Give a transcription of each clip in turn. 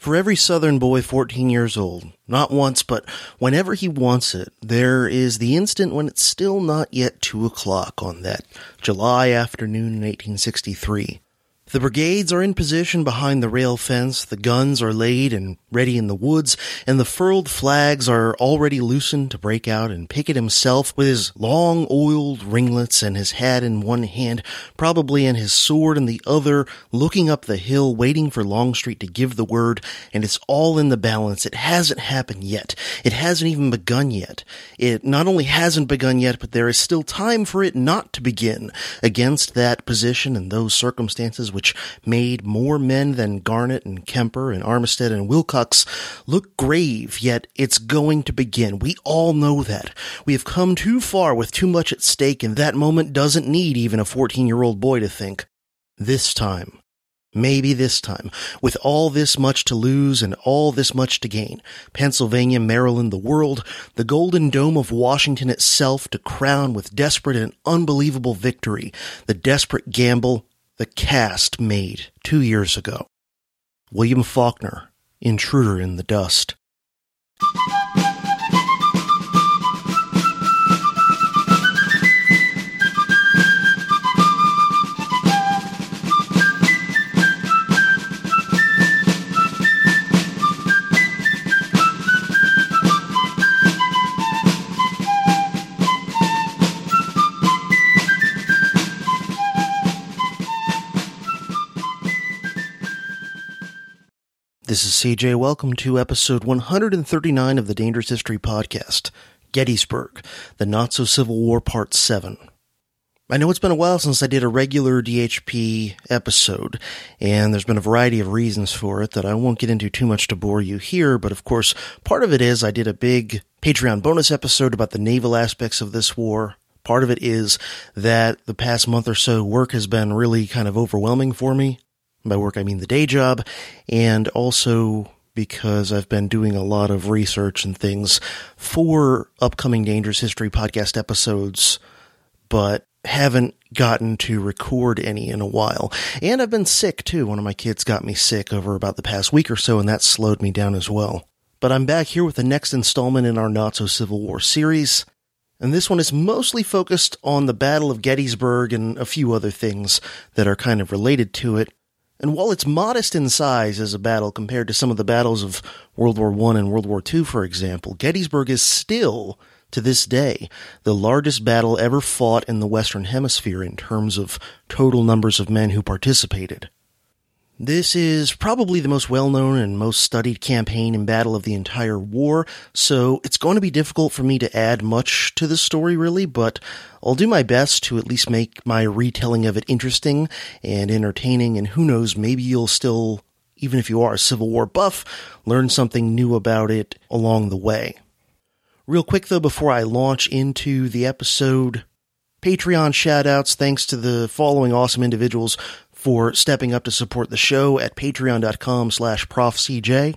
For every Southern boy 14 years old, not once, but whenever he wants it, there is the instant when it's still not yet two o'clock on that July afternoon in 1863. The brigades are in position behind the rail fence, the guns are laid and ready in the woods, and the furled flags are already loosened to break out, and Pickett himself, with his long oiled ringlets and his hat in one hand, probably and his sword in the other, looking up the hill, waiting for Longstreet to give the word, and it's all in the balance. It hasn't happened yet. It hasn't even begun yet. It not only hasn't begun yet, but there is still time for it not to begin against that position and those circumstances which made more men than Garnett and Kemper and Armistead and Wilcox look grave, yet it's going to begin. We all know that. We have come too far with too much at stake, and that moment doesn't need even a 14 year old boy to think. This time. Maybe this time, with all this much to lose and all this much to gain, Pennsylvania, Maryland, the world, the golden dome of Washington itself to crown with desperate and unbelievable victory, the desperate gamble the cast made two years ago. William Faulkner, Intruder in the Dust. This is CJ. Welcome to episode 139 of the Dangerous History Podcast Gettysburg, the Not So Civil War Part 7. I know it's been a while since I did a regular DHP episode, and there's been a variety of reasons for it that I won't get into too much to bore you here, but of course, part of it is I did a big Patreon bonus episode about the naval aspects of this war. Part of it is that the past month or so work has been really kind of overwhelming for me. By work, I mean the day job, and also because I've been doing a lot of research and things for upcoming Dangerous History podcast episodes, but haven't gotten to record any in a while. And I've been sick too. One of my kids got me sick over about the past week or so, and that slowed me down as well. But I'm back here with the next installment in our Not So Civil War series. And this one is mostly focused on the Battle of Gettysburg and a few other things that are kind of related to it. And while it's modest in size as a battle compared to some of the battles of World War I and World War II, for example, Gettysburg is still, to this day, the largest battle ever fought in the Western Hemisphere in terms of total numbers of men who participated. This is probably the most well-known and most studied campaign and battle of the entire war, so it's going to be difficult for me to add much to the story really, but I'll do my best to at least make my retelling of it interesting and entertaining, and who knows, maybe you'll still, even if you are a Civil War buff, learn something new about it along the way. Real quick though, before I launch into the episode, Patreon shoutouts thanks to the following awesome individuals for stepping up to support the show at patreon.com slash profcj.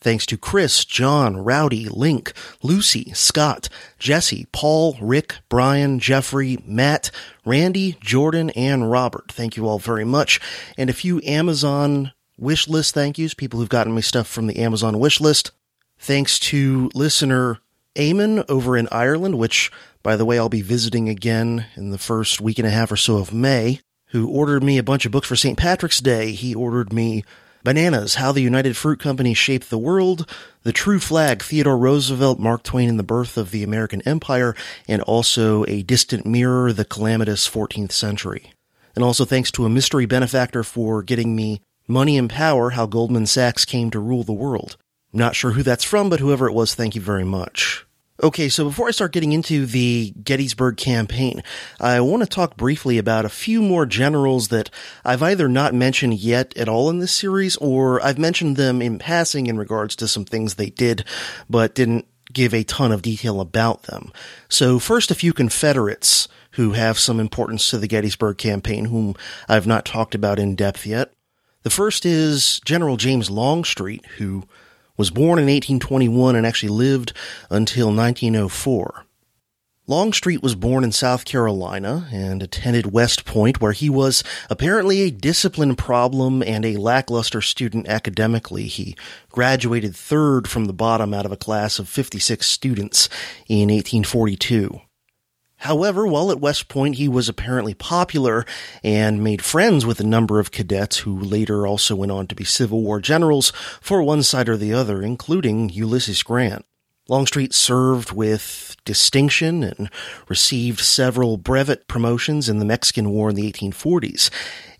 Thanks to Chris, John, Rowdy, Link, Lucy, Scott, Jesse, Paul, Rick, Brian, Jeffrey, Matt, Randy, Jordan, and Robert. Thank you all very much. And a few Amazon wish list thank yous, people who've gotten me stuff from the Amazon wish list. Thanks to listener Eamon over in Ireland, which, by the way, I'll be visiting again in the first week and a half or so of May who ordered me a bunch of books for St. Patrick's Day. He ordered me Bananas, How the United Fruit Company Shaped the World, The True Flag, Theodore Roosevelt, Mark Twain and the Birth of the American Empire, and also A Distant Mirror, The Calamitous 14th Century. And also thanks to a mystery benefactor for getting me Money and Power, How Goldman Sachs Came to Rule the World. Not sure who that's from, but whoever it was, thank you very much. Okay, so before I start getting into the Gettysburg campaign, I want to talk briefly about a few more generals that I've either not mentioned yet at all in this series, or I've mentioned them in passing in regards to some things they did, but didn't give a ton of detail about them. So first, a few Confederates who have some importance to the Gettysburg campaign, whom I've not talked about in depth yet. The first is General James Longstreet, who was born in 1821 and actually lived until 1904. Longstreet was born in South Carolina and attended West Point, where he was apparently a discipline problem and a lackluster student academically. He graduated third from the bottom out of a class of 56 students in 1842. However, while at West Point, he was apparently popular and made friends with a number of cadets who later also went on to be Civil War generals for one side or the other, including Ulysses Grant. Longstreet served with distinction and received several brevet promotions in the Mexican War in the 1840s.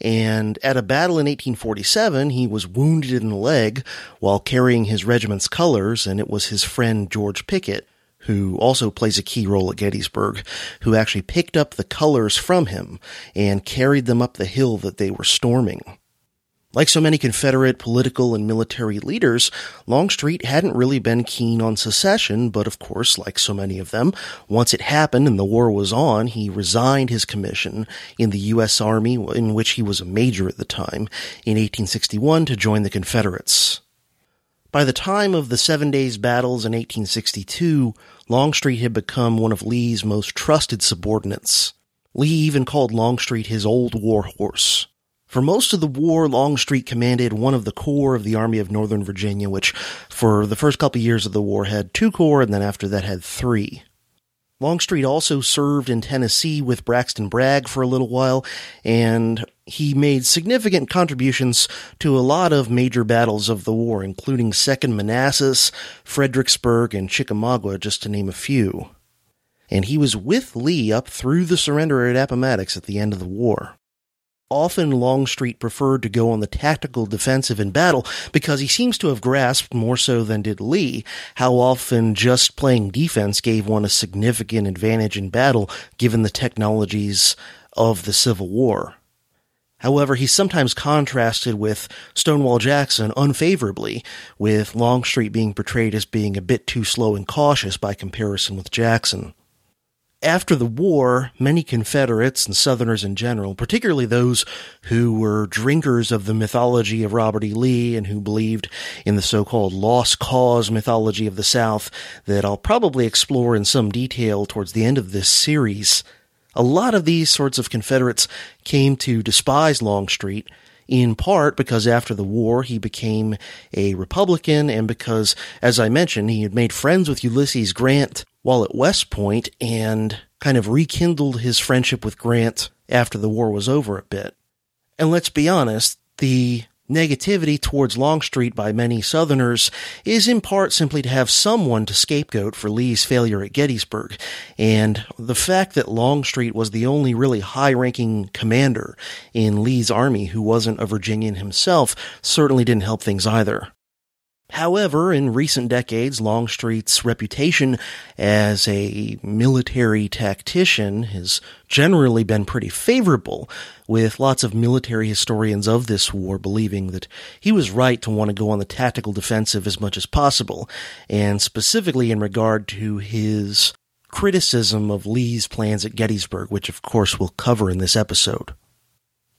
And at a battle in 1847, he was wounded in the leg while carrying his regiment's colors, and it was his friend George Pickett, who also plays a key role at Gettysburg, who actually picked up the colors from him and carried them up the hill that they were storming. Like so many Confederate political and military leaders, Longstreet hadn't really been keen on secession, but of course, like so many of them, once it happened and the war was on, he resigned his commission in the U.S. Army, in which he was a major at the time, in 1861 to join the Confederates. By the time of the Seven Days Battles in 1862, Longstreet had become one of Lee's most trusted subordinates. Lee even called Longstreet his old war horse. For most of the war, Longstreet commanded one of the corps of the Army of Northern Virginia, which for the first couple years of the war had two corps and then after that had three. Longstreet also served in Tennessee with Braxton Bragg for a little while, and he made significant contributions to a lot of major battles of the war, including Second Manassas, Fredericksburg, and Chickamauga, just to name a few. And he was with Lee up through the surrender at Appomattox at the end of the war. Often Longstreet preferred to go on the tactical defensive in battle because he seems to have grasped more so than did Lee how often just playing defense gave one a significant advantage in battle given the technologies of the Civil War. However, he's sometimes contrasted with Stonewall Jackson unfavorably, with Longstreet being portrayed as being a bit too slow and cautious by comparison with Jackson. After the war, many Confederates and Southerners in general, particularly those who were drinkers of the mythology of Robert E. Lee and who believed in the so-called lost cause mythology of the South that I'll probably explore in some detail towards the end of this series, a lot of these sorts of Confederates came to despise Longstreet in part because after the war he became a Republican and because, as I mentioned, he had made friends with Ulysses Grant while at West Point and kind of rekindled his friendship with Grant after the war was over a bit. And let's be honest, the Negativity towards Longstreet by many Southerners is in part simply to have someone to scapegoat for Lee's failure at Gettysburg, and the fact that Longstreet was the only really high-ranking commander in Lee's army who wasn't a Virginian himself certainly didn't help things either. However, in recent decades, Longstreet's reputation as a military tactician has generally been pretty favorable, with lots of military historians of this war believing that he was right to want to go on the tactical defensive as much as possible, and specifically in regard to his criticism of Lee's plans at Gettysburg, which of course we'll cover in this episode.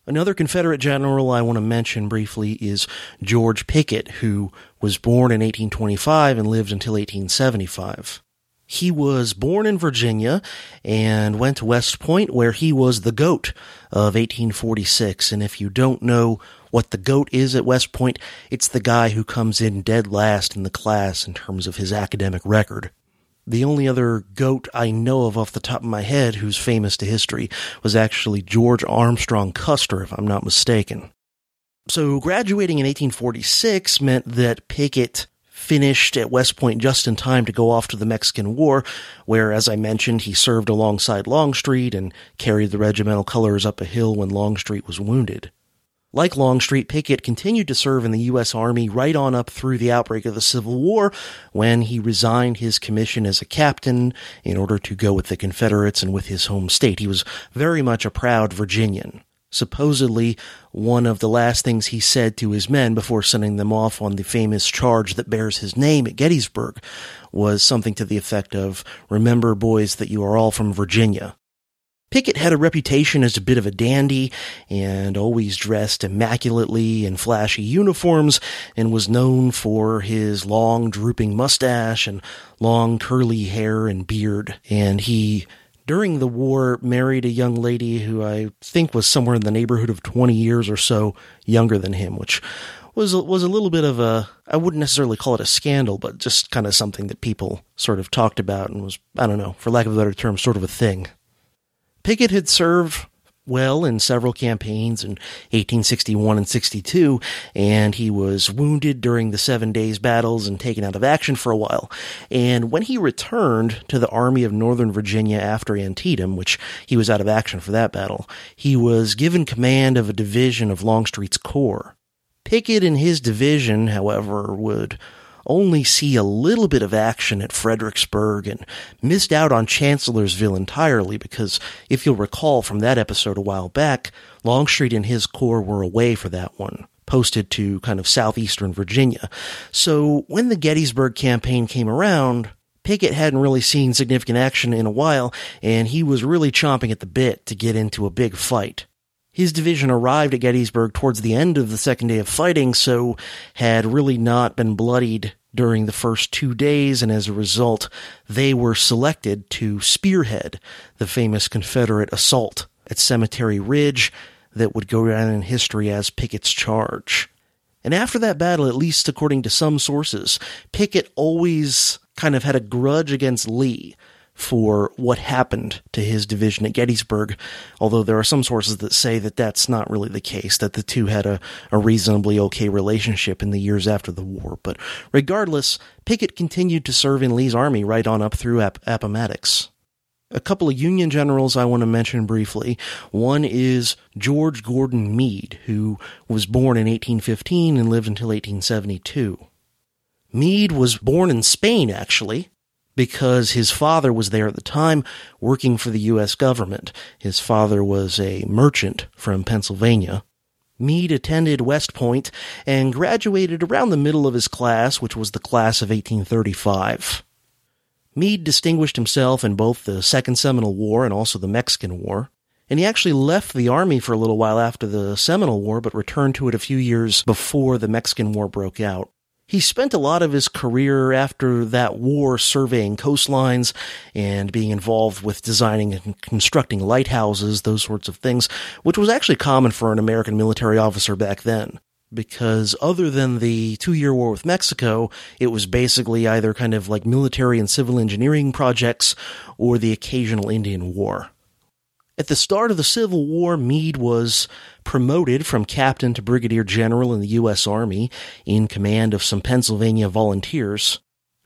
Another Confederate general I want to mention briefly is George Pickett, who was born in 1825 and lived until 1875. He was born in Virginia and went to West Point where he was the GOAT of 1846. And if you don't know what the GOAT is at West Point, it's the guy who comes in dead last in the class in terms of his academic record. The only other goat I know of off the top of my head who's famous to history was actually George Armstrong Custer, if I'm not mistaken. So graduating in 1846 meant that Pickett finished at West Point just in time to go off to the Mexican War, where, as I mentioned, he served alongside Longstreet and carried the regimental colors up a hill when Longstreet was wounded. Like Longstreet, Pickett continued to serve in the U.S. Army right on up through the outbreak of the Civil War when he resigned his commission as a captain in order to go with the Confederates and with his home state. He was very much a proud Virginian. Supposedly, one of the last things he said to his men before sending them off on the famous charge that bears his name at Gettysburg was something to the effect of, Remember, boys, that you are all from Virginia. Pickett had a reputation as a bit of a dandy and always dressed immaculately in flashy uniforms and was known for his long drooping mustache and long curly hair and beard. And he during the war married a young lady who I think was somewhere in the neighborhood of 20 years or so younger than him, which was was a little bit of a I wouldn't necessarily call it a scandal, but just kind of something that people sort of talked about and was I don't know, for lack of a better term, sort of a thing. Pickett had served well in several campaigns in 1861 and 62, and he was wounded during the Seven Days battles and taken out of action for a while. And when he returned to the Army of Northern Virginia after Antietam, which he was out of action for that battle, he was given command of a division of Longstreet's Corps. Pickett and his division, however, would only see a little bit of action at Fredericksburg and missed out on Chancellorsville entirely because, if you'll recall from that episode a while back, Longstreet and his corps were away for that one, posted to kind of southeastern Virginia. So when the Gettysburg campaign came around, Pickett hadn't really seen significant action in a while, and he was really chomping at the bit to get into a big fight. His division arrived at Gettysburg towards the end of the second day of fighting, so had really not been bloodied during the first two days, and as a result, they were selected to spearhead the famous Confederate assault at Cemetery Ridge that would go down in history as Pickett's Charge. And after that battle, at least according to some sources, Pickett always kind of had a grudge against Lee for what happened to his division at Gettysburg, although there are some sources that say that that's not really the case, that the two had a, a reasonably okay relationship in the years after the war. But regardless, Pickett continued to serve in Lee's army right on up through App- Appomattox. A couple of Union generals I want to mention briefly. One is George Gordon Meade, who was born in 1815 and lived until 1872. Meade was born in Spain, actually, because his father was there at the time working for the U.S. government. His father was a merchant from Pennsylvania. Meade attended West Point and graduated around the middle of his class, which was the class of 1835. Meade distinguished himself in both the Second Seminole War and also the Mexican War. And he actually left the army for a little while after the Seminole War, but returned to it a few years before the Mexican War broke out. He spent a lot of his career after that war surveying coastlines and being involved with designing and constructing lighthouses, those sorts of things, which was actually common for an American military officer back then. Because other than the two year war with Mexico, it was basically either kind of like military and civil engineering projects or the occasional Indian war. At the start of the Civil War, Meade was promoted from captain to brigadier general in the U.S. Army in command of some Pennsylvania volunteers.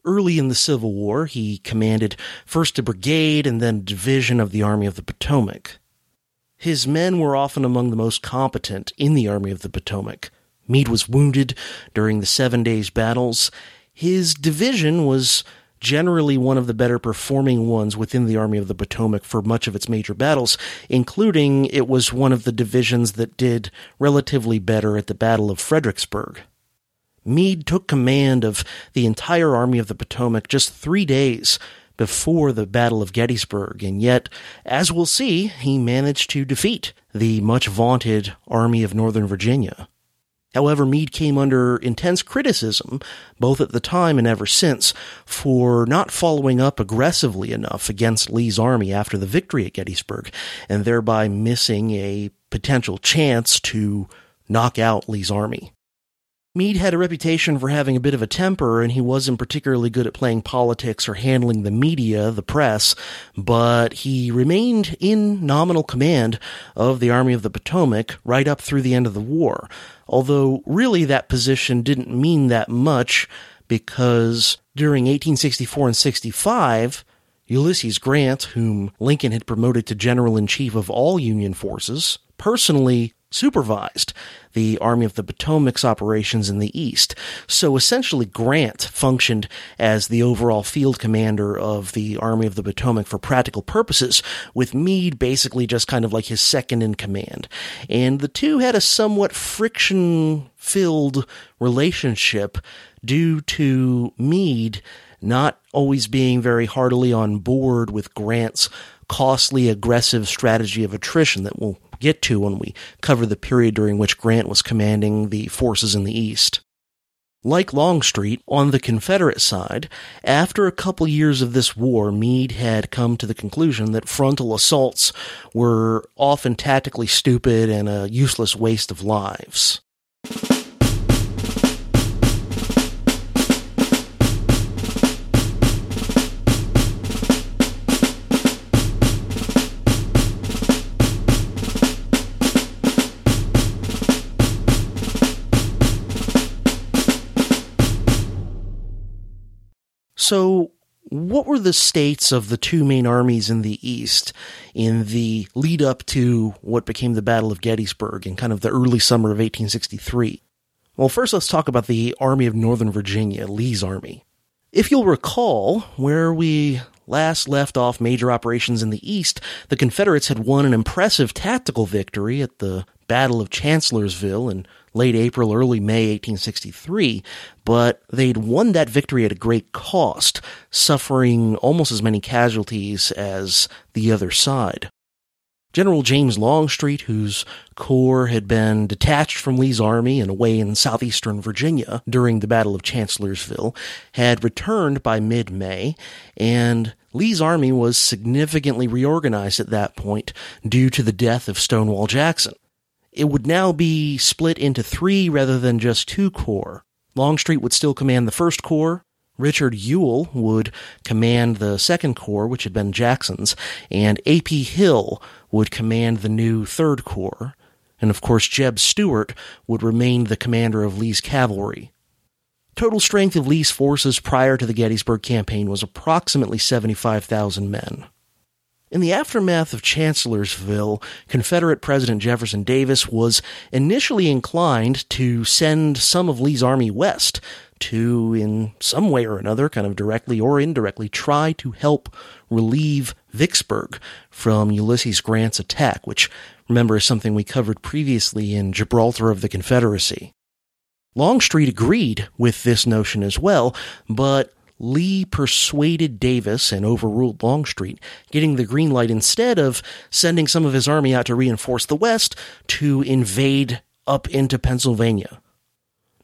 Early in the Civil War, he commanded first a brigade and then a division of the Army of the Potomac. His men were often among the most competent in the Army of the Potomac. Meade was wounded during the Seven Days battles. His division was generally one of the better performing ones within the Army of the Potomac for much of its major battles, including it was one of the divisions that did relatively better at the Battle of Fredericksburg. Meade took command of the entire Army of the Potomac just three days before the Battle of Gettysburg, and yet, as we'll see, he managed to defeat the much vaunted Army of Northern Virginia. However, Meade came under intense criticism, both at the time and ever since, for not following up aggressively enough against Lee's army after the victory at Gettysburg, and thereby missing a potential chance to knock out Lee's army. Meade had a reputation for having a bit of a temper, and he wasn't particularly good at playing politics or handling the media, the press, but he remained in nominal command of the Army of the Potomac right up through the end of the war. Although, really, that position didn't mean that much because during 1864 and 65, Ulysses Grant, whom Lincoln had promoted to general in chief of all Union forces, personally supervised the Army of the Potomac's operations in the East. So essentially, Grant functioned as the overall field commander of the Army of the Potomac for practical purposes, with Meade basically just kind of like his second in command. And the two had a somewhat friction filled relationship due to Meade not always being very heartily on board with Grant's costly aggressive strategy of attrition that we'll get to when we cover the period during which Grant was commanding the forces in the East. Like Longstreet, on the Confederate side, after a couple years of this war, Meade had come to the conclusion that frontal assaults were often tactically stupid and a useless waste of lives. So, what were the states of the two main armies in the East in the lead up to what became the Battle of Gettysburg in kind of the early summer of 1863? Well, first let's talk about the Army of Northern Virginia, Lee's army. If you'll recall, where we last left off major operations in the East, the Confederates had won an impressive tactical victory at the Battle of Chancellorsville in late April, early May 1863, but they'd won that victory at a great cost, suffering almost as many casualties as the other side. General James Longstreet, whose corps had been detached from Lee's army and away in southeastern Virginia during the Battle of Chancellorsville, had returned by mid-May, and Lee's army was significantly reorganized at that point due to the death of Stonewall Jackson. It would now be split into three rather than just two corps. Longstreet would still command the first corps. Richard Ewell would command the second corps, which had been Jackson's, and A.P. Hill would command the new third corps. And of course, Jeb Stuart would remain the commander of Lee's cavalry. Total strength of Lee's forces prior to the Gettysburg campaign was approximately 75,000 men. In the aftermath of Chancellorsville, Confederate President Jefferson Davis was initially inclined to send some of Lee's army west to, in some way or another, kind of directly or indirectly, try to help relieve Vicksburg from Ulysses Grant's attack, which, remember, is something we covered previously in Gibraltar of the Confederacy. Longstreet agreed with this notion as well, but Lee persuaded Davis and overruled Longstreet, getting the green light instead of sending some of his army out to reinforce the West to invade up into Pennsylvania.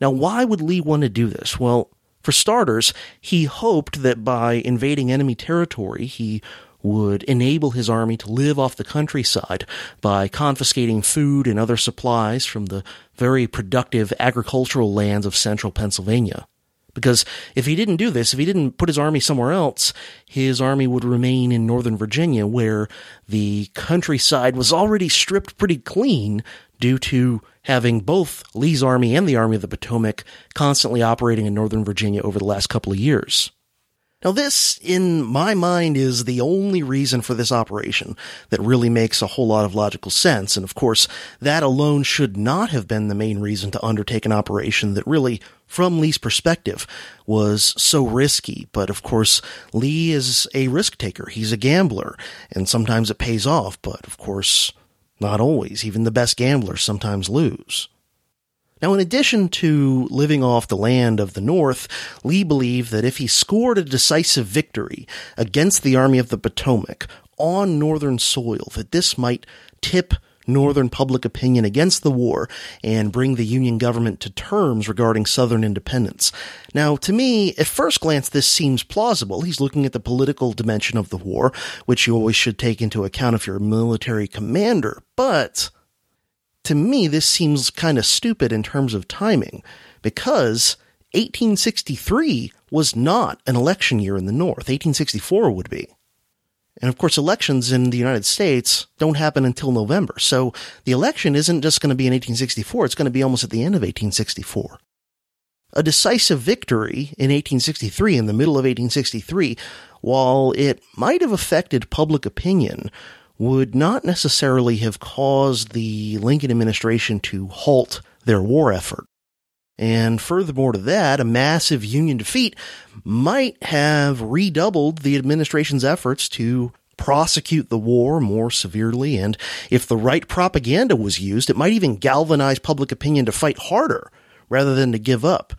Now, why would Lee want to do this? Well, for starters, he hoped that by invading enemy territory, he would enable his army to live off the countryside by confiscating food and other supplies from the very productive agricultural lands of central Pennsylvania. Because if he didn't do this, if he didn't put his army somewhere else, his army would remain in northern Virginia where the countryside was already stripped pretty clean due to having both Lee's army and the Army of the Potomac constantly operating in northern Virginia over the last couple of years. Now, this, in my mind, is the only reason for this operation that really makes a whole lot of logical sense. And of course, that alone should not have been the main reason to undertake an operation that really, from Lee's perspective, was so risky. But of course, Lee is a risk taker. He's a gambler, and sometimes it pays off. But of course, not always. Even the best gamblers sometimes lose. Now, in addition to living off the land of the North, Lee believed that if he scored a decisive victory against the Army of the Potomac on Northern soil, that this might tip Northern public opinion against the war and bring the Union government to terms regarding Southern independence. Now, to me, at first glance, this seems plausible. He's looking at the political dimension of the war, which you always should take into account if you're a military commander, but to me, this seems kind of stupid in terms of timing because 1863 was not an election year in the North. 1864 would be. And of course, elections in the United States don't happen until November. So the election isn't just going to be in 1864. It's going to be almost at the end of 1864. A decisive victory in 1863, in the middle of 1863, while it might have affected public opinion, would not necessarily have caused the Lincoln administration to halt their war effort. And furthermore to that, a massive Union defeat might have redoubled the administration's efforts to prosecute the war more severely. And if the right propaganda was used, it might even galvanize public opinion to fight harder rather than to give up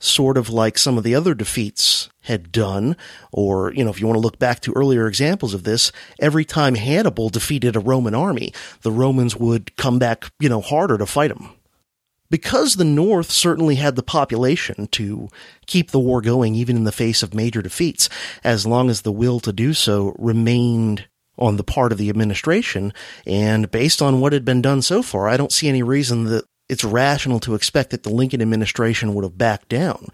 sort of like some of the other defeats had done, or, you know, if you want to look back to earlier examples of this, every time Hannibal defeated a Roman army, the Romans would come back, you know, harder to fight him. Because the North certainly had the population to keep the war going even in the face of major defeats, as long as the will to do so remained on the part of the administration, and based on what had been done so far, I don't see any reason that it's rational to expect that the Lincoln administration would have backed down.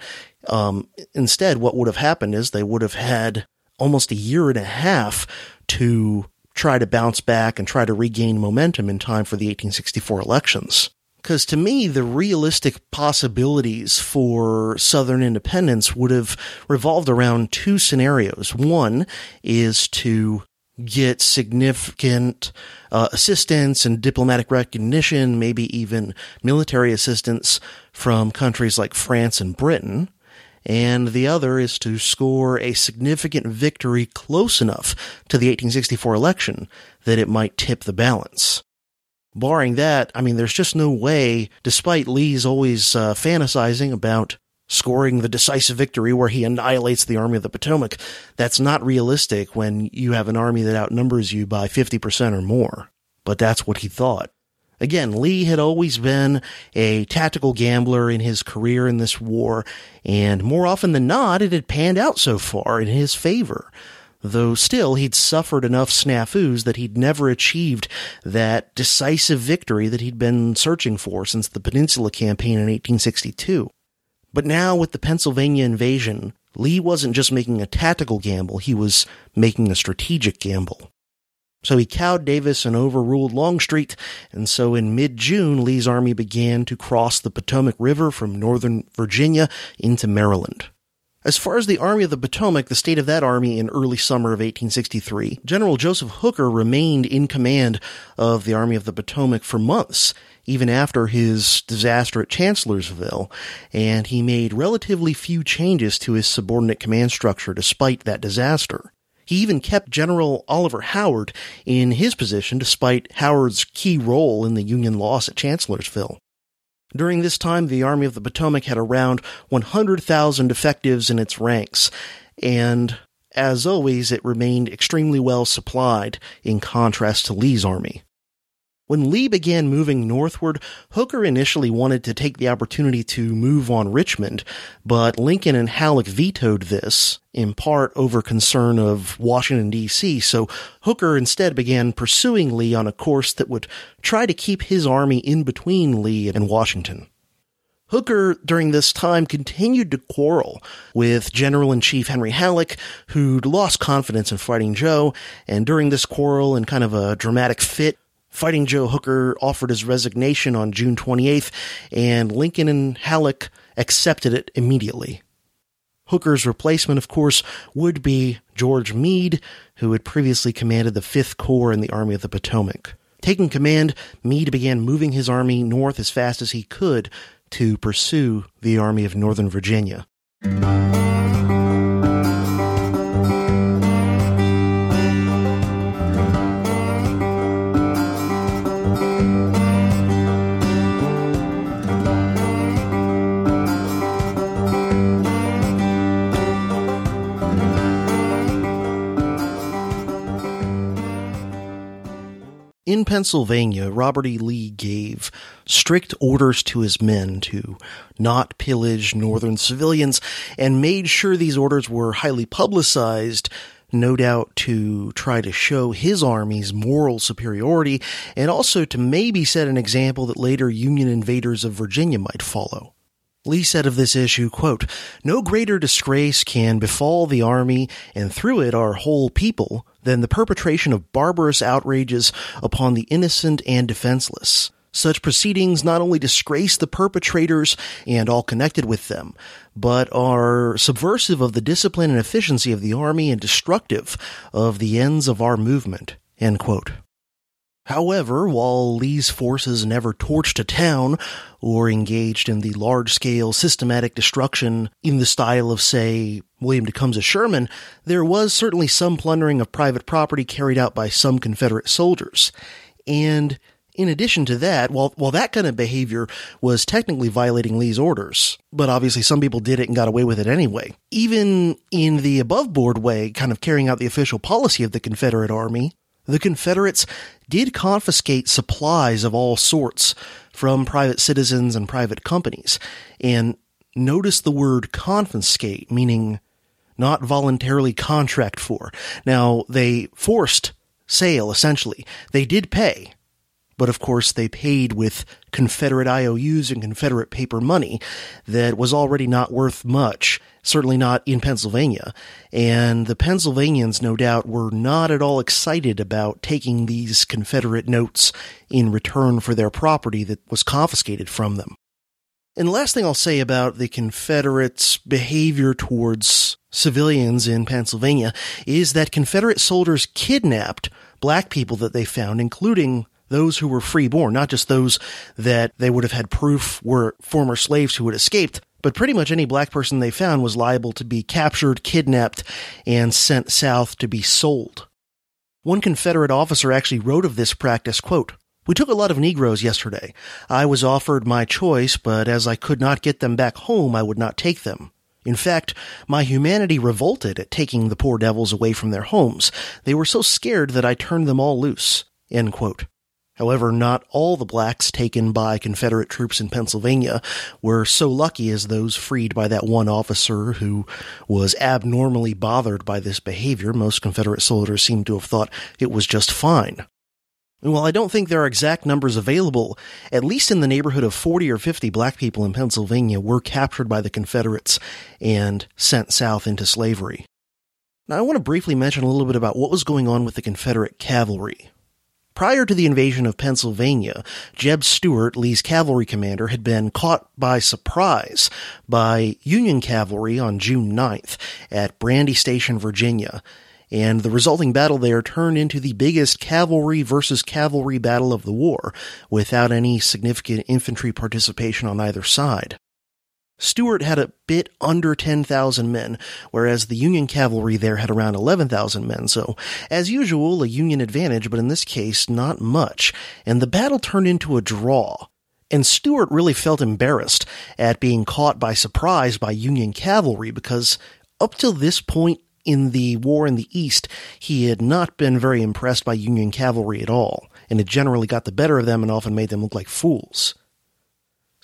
Um, instead, what would have happened is they would have had almost a year and a half to try to bounce back and try to regain momentum in time for the 1864 elections. Because to me, the realistic possibilities for Southern independence would have revolved around two scenarios. One is to get significant uh, assistance and diplomatic recognition, maybe even military assistance from countries like France and Britain. And the other is to score a significant victory close enough to the 1864 election that it might tip the balance. Barring that, I mean, there's just no way, despite Lee's always uh, fantasizing about scoring the decisive victory where he annihilates the Army of the Potomac. That's not realistic when you have an army that outnumbers you by 50% or more. But that's what he thought. Again, Lee had always been a tactical gambler in his career in this war, and more often than not, it had panned out so far in his favor. Though still, he'd suffered enough snafus that he'd never achieved that decisive victory that he'd been searching for since the Peninsula Campaign in 1862. But now with the Pennsylvania invasion, Lee wasn't just making a tactical gamble, he was making a strategic gamble. So he cowed Davis and overruled Longstreet, and so in mid-June, Lee's army began to cross the Potomac River from northern Virginia into Maryland. As far as the Army of the Potomac, the state of that army in early summer of 1863, General Joseph Hooker remained in command of the Army of the Potomac for months, even after his disaster at Chancellorsville, and he made relatively few changes to his subordinate command structure despite that disaster. He even kept General Oliver Howard in his position despite Howard's key role in the Union loss at Chancellorsville. During this time, the Army of the Potomac had around 100,000 effectives in its ranks, and as always, it remained extremely well supplied in contrast to Lee's army. When Lee began moving northward, Hooker initially wanted to take the opportunity to move on Richmond, but Lincoln and Halleck vetoed this, in part over concern of Washington DC, so Hooker instead began pursuing Lee on a course that would try to keep his army in between Lee and Washington. Hooker, during this time, continued to quarrel with General in Chief Henry Halleck, who'd lost confidence in Fighting Joe, and during this quarrel, in kind of a dramatic fit, Fighting Joe Hooker offered his resignation on June 28th, and Lincoln and Halleck accepted it immediately. Hooker's replacement, of course, would be George Meade, who had previously commanded the 5th Corps in the Army of the Potomac. Taking command, Meade began moving his army north as fast as he could to pursue the Army of Northern Virginia. In Pennsylvania, Robert E. Lee gave strict orders to his men to not pillage northern civilians and made sure these orders were highly publicized, no doubt to try to show his army's moral superiority and also to maybe set an example that later Union invaders of Virginia might follow. Lee said of this issue, quote, No greater disgrace can befall the army and through it our whole people than the perpetration of barbarous outrages upon the innocent and defenseless. Such proceedings not only disgrace the perpetrators and all connected with them, but are subversive of the discipline and efficiency of the army and destructive of the ends of our movement. However, while Lee's forces never torched a town or engaged in the large scale systematic destruction in the style of, say, William Tecumseh Sherman, there was certainly some plundering of private property carried out by some Confederate soldiers. And in addition to that, while, while that kind of behavior was technically violating Lee's orders, but obviously some people did it and got away with it anyway, even in the above board way, kind of carrying out the official policy of the Confederate Army, the Confederates did confiscate supplies of all sorts from private citizens and private companies. And notice the word confiscate, meaning not voluntarily contract for. Now, they forced sale, essentially. They did pay, but of course they paid with Confederate IOUs and Confederate paper money that was already not worth much, certainly not in Pennsylvania. And the Pennsylvanians, no doubt, were not at all excited about taking these Confederate notes in return for their property that was confiscated from them. And the last thing I'll say about the Confederates' behavior towards civilians in Pennsylvania is that Confederate soldiers kidnapped black people that they found, including those who were freeborn, not just those that they would have had proof were former slaves who had escaped, but pretty much any black person they found was liable to be captured, kidnapped, and sent south to be sold. One Confederate officer actually wrote of this practice, quote, we took a lot of Negroes yesterday. I was offered my choice, but as I could not get them back home, I would not take them. In fact, my humanity revolted at taking the poor devils away from their homes. They were so scared that I turned them all loose. However, not all the blacks taken by Confederate troops in Pennsylvania were so lucky as those freed by that one officer who was abnormally bothered by this behavior. Most Confederate soldiers seem to have thought it was just fine. And while I don't think there are exact numbers available, at least in the neighborhood of 40 or 50 black people in Pennsylvania were captured by the Confederates and sent south into slavery. Now I want to briefly mention a little bit about what was going on with the Confederate cavalry. Prior to the invasion of Pennsylvania, Jeb Stuart, Lee's cavalry commander, had been caught by surprise by Union cavalry on June 9th at Brandy Station, Virginia, and the resulting battle there turned into the biggest cavalry versus cavalry battle of the war, without any significant infantry participation on either side. Stuart had a bit under 10,000 men, whereas the Union cavalry there had around 11,000 men, so, as usual, a Union advantage, but in this case, not much, and the battle turned into a draw. And Stuart really felt embarrassed at being caught by surprise by Union cavalry because up till this point in the war in the East, he had not been very impressed by Union cavalry at all, and had generally got the better of them and often made them look like fools.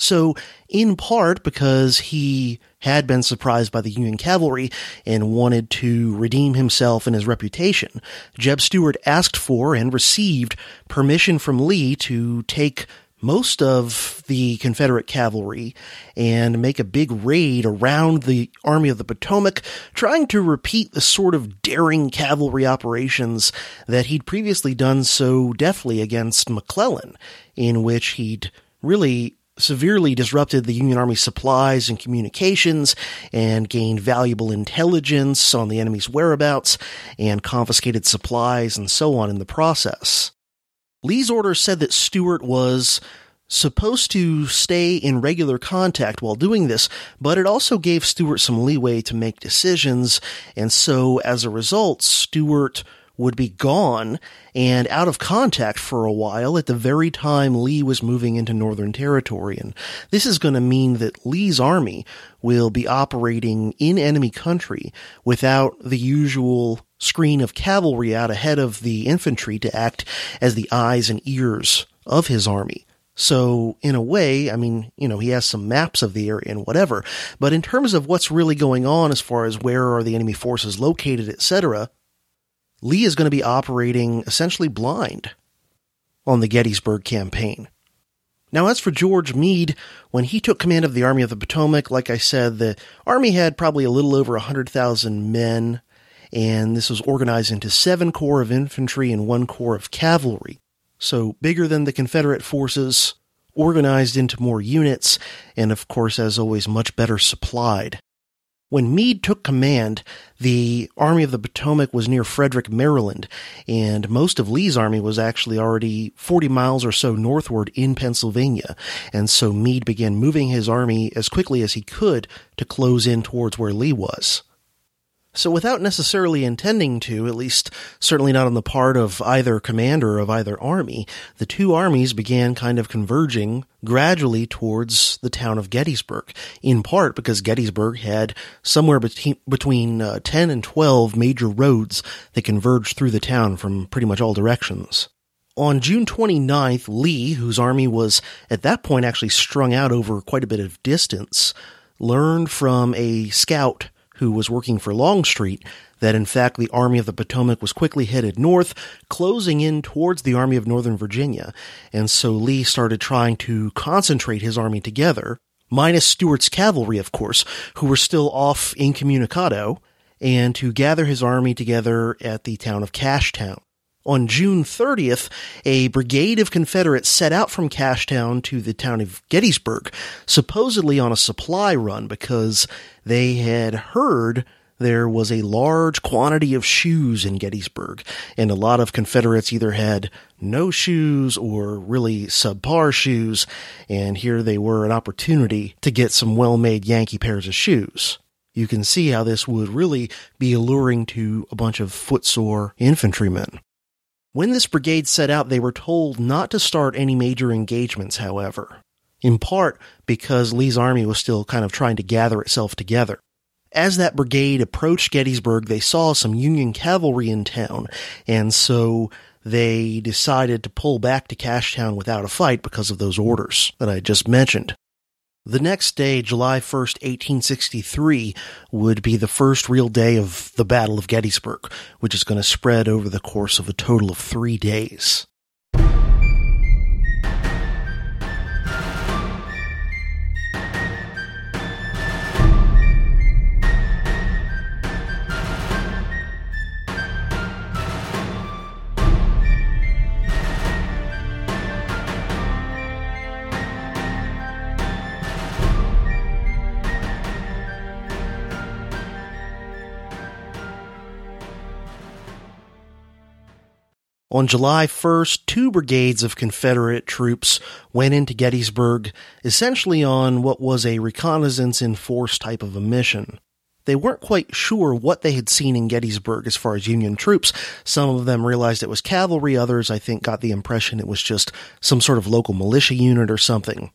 So, in part because he had been surprised by the Union cavalry and wanted to redeem himself and his reputation, Jeb Stuart asked for and received permission from Lee to take most of the Confederate cavalry and make a big raid around the Army of the Potomac, trying to repeat the sort of daring cavalry operations that he'd previously done so deftly against McClellan, in which he'd really severely disrupted the Union Army's supplies and communications and gained valuable intelligence on the enemy's whereabouts and confiscated supplies and so on in the process. Lee's orders said that Stuart was supposed to stay in regular contact while doing this, but it also gave Stuart some leeway to make decisions, and so as a result, Stuart would be gone and out of contact for a while at the very time Lee was moving into Northern Territory. And this is going to mean that Lee's army will be operating in enemy country without the usual screen of cavalry out ahead of the infantry to act as the eyes and ears of his army. So in a way, I mean, you know, he has some maps of the area and whatever, but in terms of what's really going on as far as where are the enemy forces located, etc., Lee is going to be operating essentially blind on the Gettysburg campaign. Now, as for George Meade, when he took command of the Army of the Potomac, like I said, the Army had probably a little over 100,000 men, and this was organized into seven corps of infantry and one corps of cavalry. So bigger than the Confederate forces, organized into more units, and of course, as always, much better supplied. When Meade took command, the Army of the Potomac was near Frederick, Maryland, and most of Lee's army was actually already 40 miles or so northward in Pennsylvania. And so Meade began moving his army as quickly as he could to close in towards where Lee was. So without necessarily intending to, at least certainly not on the part of either commander of either army, the two armies began kind of converging gradually towards the town of Gettysburg, in part because Gettysburg had somewhere between, between uh, 10 and 12 major roads that converged through the town from pretty much all directions. On June 29th, Lee, whose army was at that point actually strung out over quite a bit of distance, learned from a scout who was working for Longstreet that in fact the Army of the Potomac was quickly headed north, closing in towards the Army of Northern Virginia. And so Lee started trying to concentrate his army together, minus Stuart's cavalry, of course, who were still off incommunicado, and to gather his army together at the town of Cashtown. On June 30th, a brigade of Confederates set out from Cashtown to the town of Gettysburg, supposedly on a supply run because they had heard there was a large quantity of shoes in Gettysburg, and a lot of Confederates either had no shoes or really subpar shoes, and here they were an opportunity to get some well-made Yankee pairs of shoes. You can see how this would really be alluring to a bunch of footsore infantrymen. When this brigade set out, they were told not to start any major engagements, however, in part because Lee's army was still kind of trying to gather itself together. As that brigade approached Gettysburg, they saw some Union cavalry in town, and so they decided to pull back to Cashtown without a fight because of those orders that I just mentioned. The next day, July 1st, 1863, would be the first real day of the Battle of Gettysburg, which is going to spread over the course of a total of three days. On July 1st, two brigades of Confederate troops went into Gettysburg, essentially on what was a reconnaissance in force type of a mission. They weren't quite sure what they had seen in Gettysburg as far as Union troops. Some of them realized it was cavalry, others, I think, got the impression it was just some sort of local militia unit or something.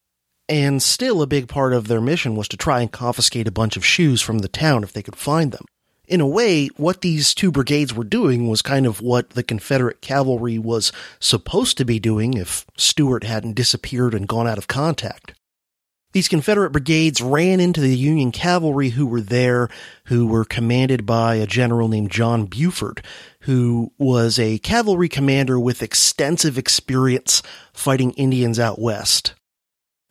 And still, a big part of their mission was to try and confiscate a bunch of shoes from the town if they could find them in a way, what these two brigades were doing was kind of what the Confederate cavalry was supposed to be doing if Stuart hadn't disappeared and gone out of contact. These Confederate brigades ran into the Union cavalry who were there, who were commanded by a general named John Buford, who was a cavalry commander with extensive experience fighting Indians out west.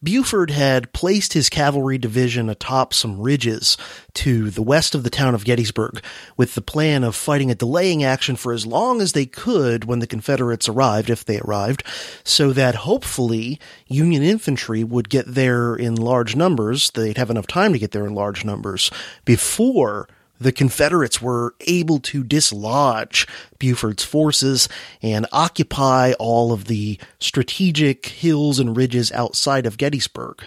Buford had placed his cavalry division atop some ridges to the west of the town of Gettysburg with the plan of fighting a delaying action for as long as they could when the Confederates arrived, if they arrived, so that hopefully Union infantry would get there in large numbers, they'd have enough time to get there in large numbers, before the Confederates were able to dislodge Buford's forces and occupy all of the strategic hills and ridges outside of Gettysburg.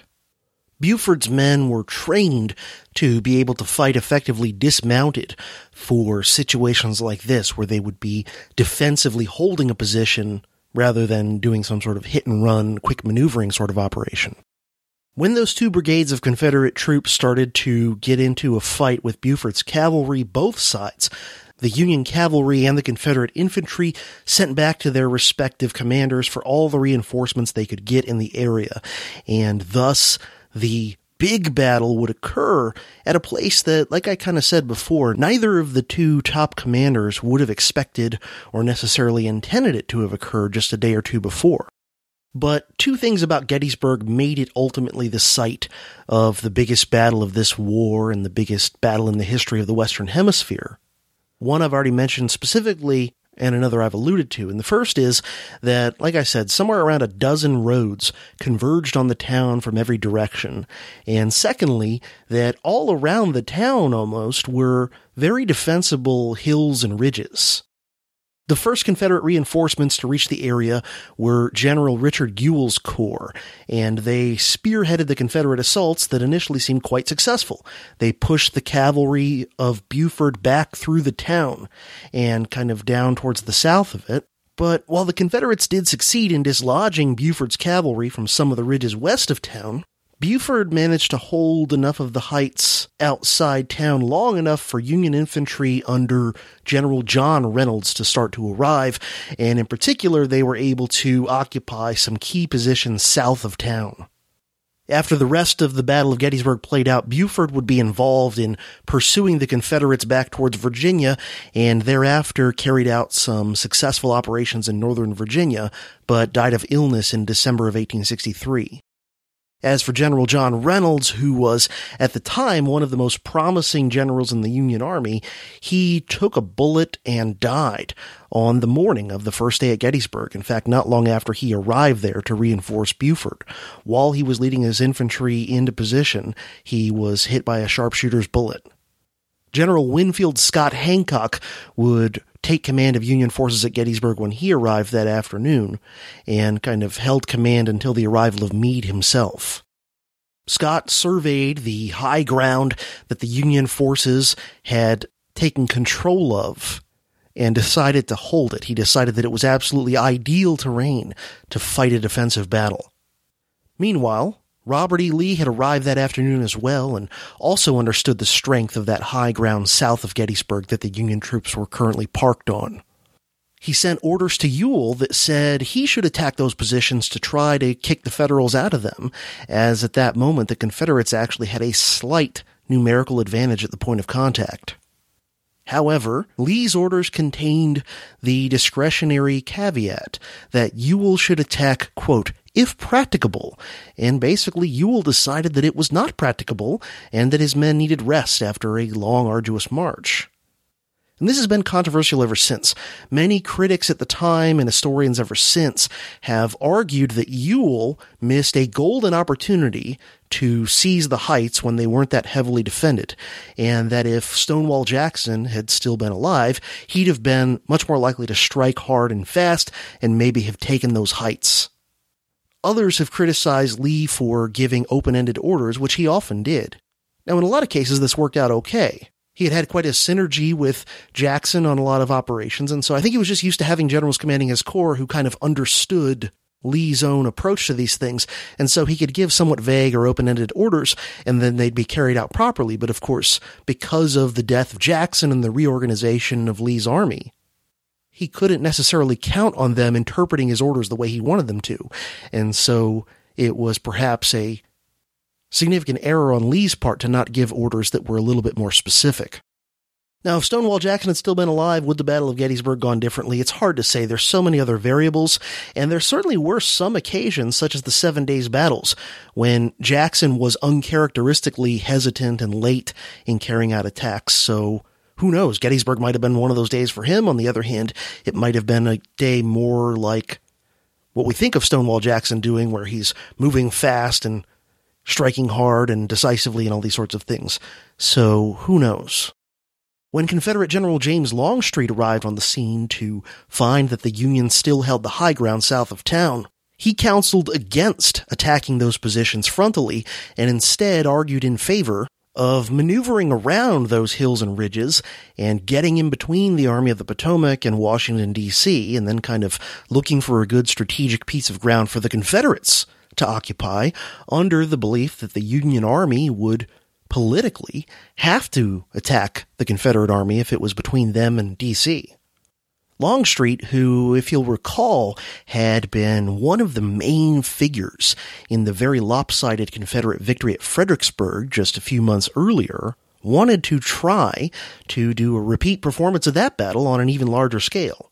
Buford's men were trained to be able to fight effectively dismounted for situations like this where they would be defensively holding a position rather than doing some sort of hit and run, quick maneuvering sort of operation. When those two brigades of Confederate troops started to get into a fight with Buford's cavalry, both sides, the Union cavalry and the Confederate infantry sent back to their respective commanders for all the reinforcements they could get in the area. And thus, the big battle would occur at a place that, like I kind of said before, neither of the two top commanders would have expected or necessarily intended it to have occurred just a day or two before. But two things about Gettysburg made it ultimately the site of the biggest battle of this war and the biggest battle in the history of the Western Hemisphere. One I've already mentioned specifically, and another I've alluded to. And the first is that, like I said, somewhere around a dozen roads converged on the town from every direction. And secondly, that all around the town almost were very defensible hills and ridges. The first Confederate reinforcements to reach the area were General Richard Ewell's Corps, and they spearheaded the Confederate assaults that initially seemed quite successful. They pushed the cavalry of Buford back through the town and kind of down towards the south of it. But while the Confederates did succeed in dislodging Buford's cavalry from some of the ridges west of town, Buford managed to hold enough of the heights outside town long enough for Union infantry under General John Reynolds to start to arrive, and in particular, they were able to occupy some key positions south of town. After the rest of the Battle of Gettysburg played out, Buford would be involved in pursuing the Confederates back towards Virginia and thereafter carried out some successful operations in northern Virginia, but died of illness in December of 1863. As for General John Reynolds, who was at the time one of the most promising generals in the Union Army, he took a bullet and died on the morning of the first day at Gettysburg. In fact, not long after he arrived there to reinforce Buford. While he was leading his infantry into position, he was hit by a sharpshooter's bullet. General Winfield Scott Hancock would take command of Union forces at Gettysburg when he arrived that afternoon and kind of held command until the arrival of Meade himself. Scott surveyed the high ground that the Union forces had taken control of and decided to hold it. He decided that it was absolutely ideal terrain to fight a defensive battle. Meanwhile, Robert E. Lee had arrived that afternoon as well and also understood the strength of that high ground south of Gettysburg that the Union troops were currently parked on. He sent orders to Ewell that said he should attack those positions to try to kick the Federals out of them, as at that moment the Confederates actually had a slight numerical advantage at the point of contact. However, Lee's orders contained the discretionary caveat that Ewell should attack, quote, if practicable. And basically, Ewell decided that it was not practicable and that his men needed rest after a long, arduous march. And this has been controversial ever since. Many critics at the time and historians ever since have argued that Ewell missed a golden opportunity to seize the heights when they weren't that heavily defended, and that if Stonewall Jackson had still been alive, he'd have been much more likely to strike hard and fast and maybe have taken those heights. Others have criticized Lee for giving open-ended orders, which he often did. Now, in a lot of cases, this worked out okay. He had had quite a synergy with Jackson on a lot of operations, and so I think he was just used to having generals commanding his corps who kind of understood Lee's own approach to these things, and so he could give somewhat vague or open-ended orders, and then they'd be carried out properly. But of course, because of the death of Jackson and the reorganization of Lee's army, he couldn't necessarily count on them interpreting his orders the way he wanted them to. And so it was perhaps a significant error on Lee's part to not give orders that were a little bit more specific. Now, if Stonewall Jackson had still been alive, would the Battle of Gettysburg gone differently? It's hard to say. There's so many other variables, and there certainly were some occasions, such as the Seven Days Battles, when Jackson was uncharacteristically hesitant and late in carrying out attacks. So who knows? Gettysburg might have been one of those days for him. On the other hand, it might have been a day more like what we think of Stonewall Jackson doing, where he's moving fast and striking hard and decisively and all these sorts of things. So who knows? When Confederate General James Longstreet arrived on the scene to find that the Union still held the high ground south of town, he counseled against attacking those positions frontally and instead argued in favor of maneuvering around those hills and ridges and getting in between the Army of the Potomac and Washington, D.C., and then kind of looking for a good strategic piece of ground for the Confederates to occupy under the belief that the Union Army would politically have to attack the Confederate Army if it was between them and D.C. Longstreet, who, if you'll recall, had been one of the main figures in the very lopsided Confederate victory at Fredericksburg just a few months earlier, wanted to try to do a repeat performance of that battle on an even larger scale.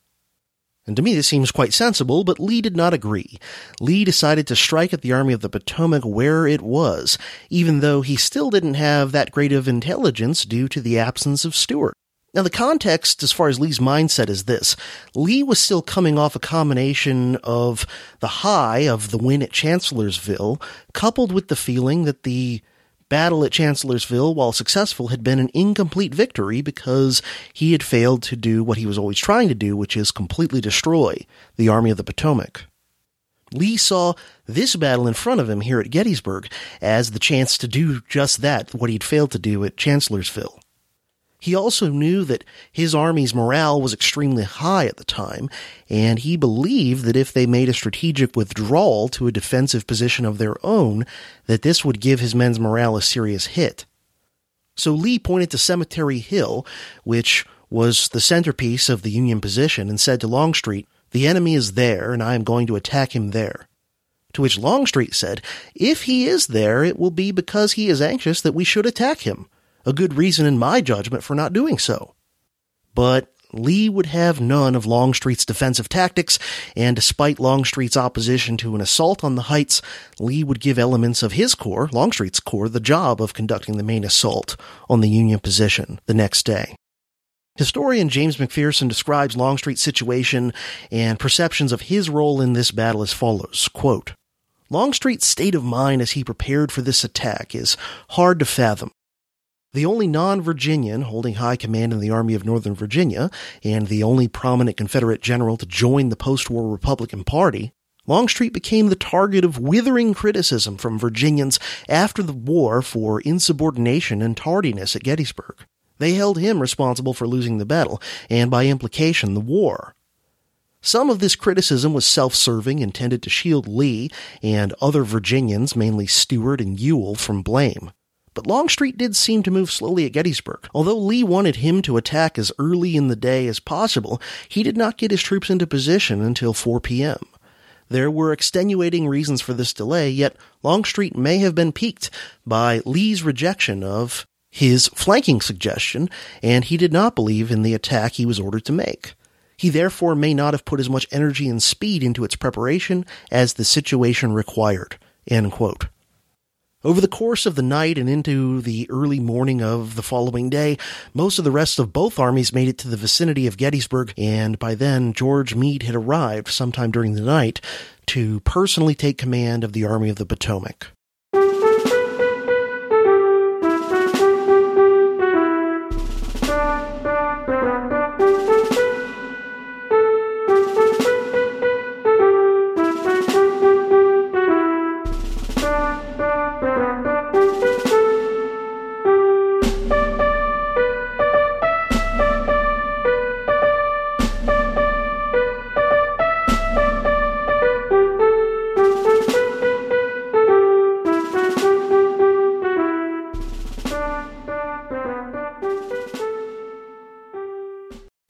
And to me, this seems quite sensible, but Lee did not agree. Lee decided to strike at the Army of the Potomac where it was, even though he still didn't have that great of intelligence due to the absence of Stuart. Now, the context as far as Lee's mindset is this. Lee was still coming off a combination of the high of the win at Chancellorsville, coupled with the feeling that the battle at Chancellorsville, while successful, had been an incomplete victory because he had failed to do what he was always trying to do, which is completely destroy the Army of the Potomac. Lee saw this battle in front of him here at Gettysburg as the chance to do just that, what he'd failed to do at Chancellorsville. He also knew that his army's morale was extremely high at the time, and he believed that if they made a strategic withdrawal to a defensive position of their own, that this would give his men's morale a serious hit. So Lee pointed to Cemetery Hill, which was the centerpiece of the Union position, and said to Longstreet, The enemy is there, and I am going to attack him there. To which Longstreet said, If he is there, it will be because he is anxious that we should attack him. A good reason in my judgment for not doing so. But Lee would have none of Longstreet's defensive tactics, and despite Longstreet's opposition to an assault on the heights, Lee would give elements of his corps, Longstreet's corps, the job of conducting the main assault on the Union position the next day. Historian James McPherson describes Longstreet's situation and perceptions of his role in this battle as follows, quote, Longstreet's state of mind as he prepared for this attack is hard to fathom. The only non Virginian holding high command in the Army of Northern Virginia, and the only prominent Confederate general to join the post war Republican Party, Longstreet became the target of withering criticism from Virginians after the war for insubordination and tardiness at Gettysburg. They held him responsible for losing the battle, and by implication, the war. Some of this criticism was self-serving, intended to shield Lee and other Virginians, mainly Stuart and Ewell, from blame. But Longstreet did seem to move slowly at Gettysburg. Although Lee wanted him to attack as early in the day as possible, he did not get his troops into position until 4 p.m. There were extenuating reasons for this delay, yet Longstreet may have been piqued by Lee's rejection of his flanking suggestion, and he did not believe in the attack he was ordered to make. He therefore may not have put as much energy and speed into its preparation as the situation required. Over the course of the night and into the early morning of the following day, most of the rest of both armies made it to the vicinity of Gettysburg, and by then George Meade had arrived sometime during the night to personally take command of the Army of the Potomac.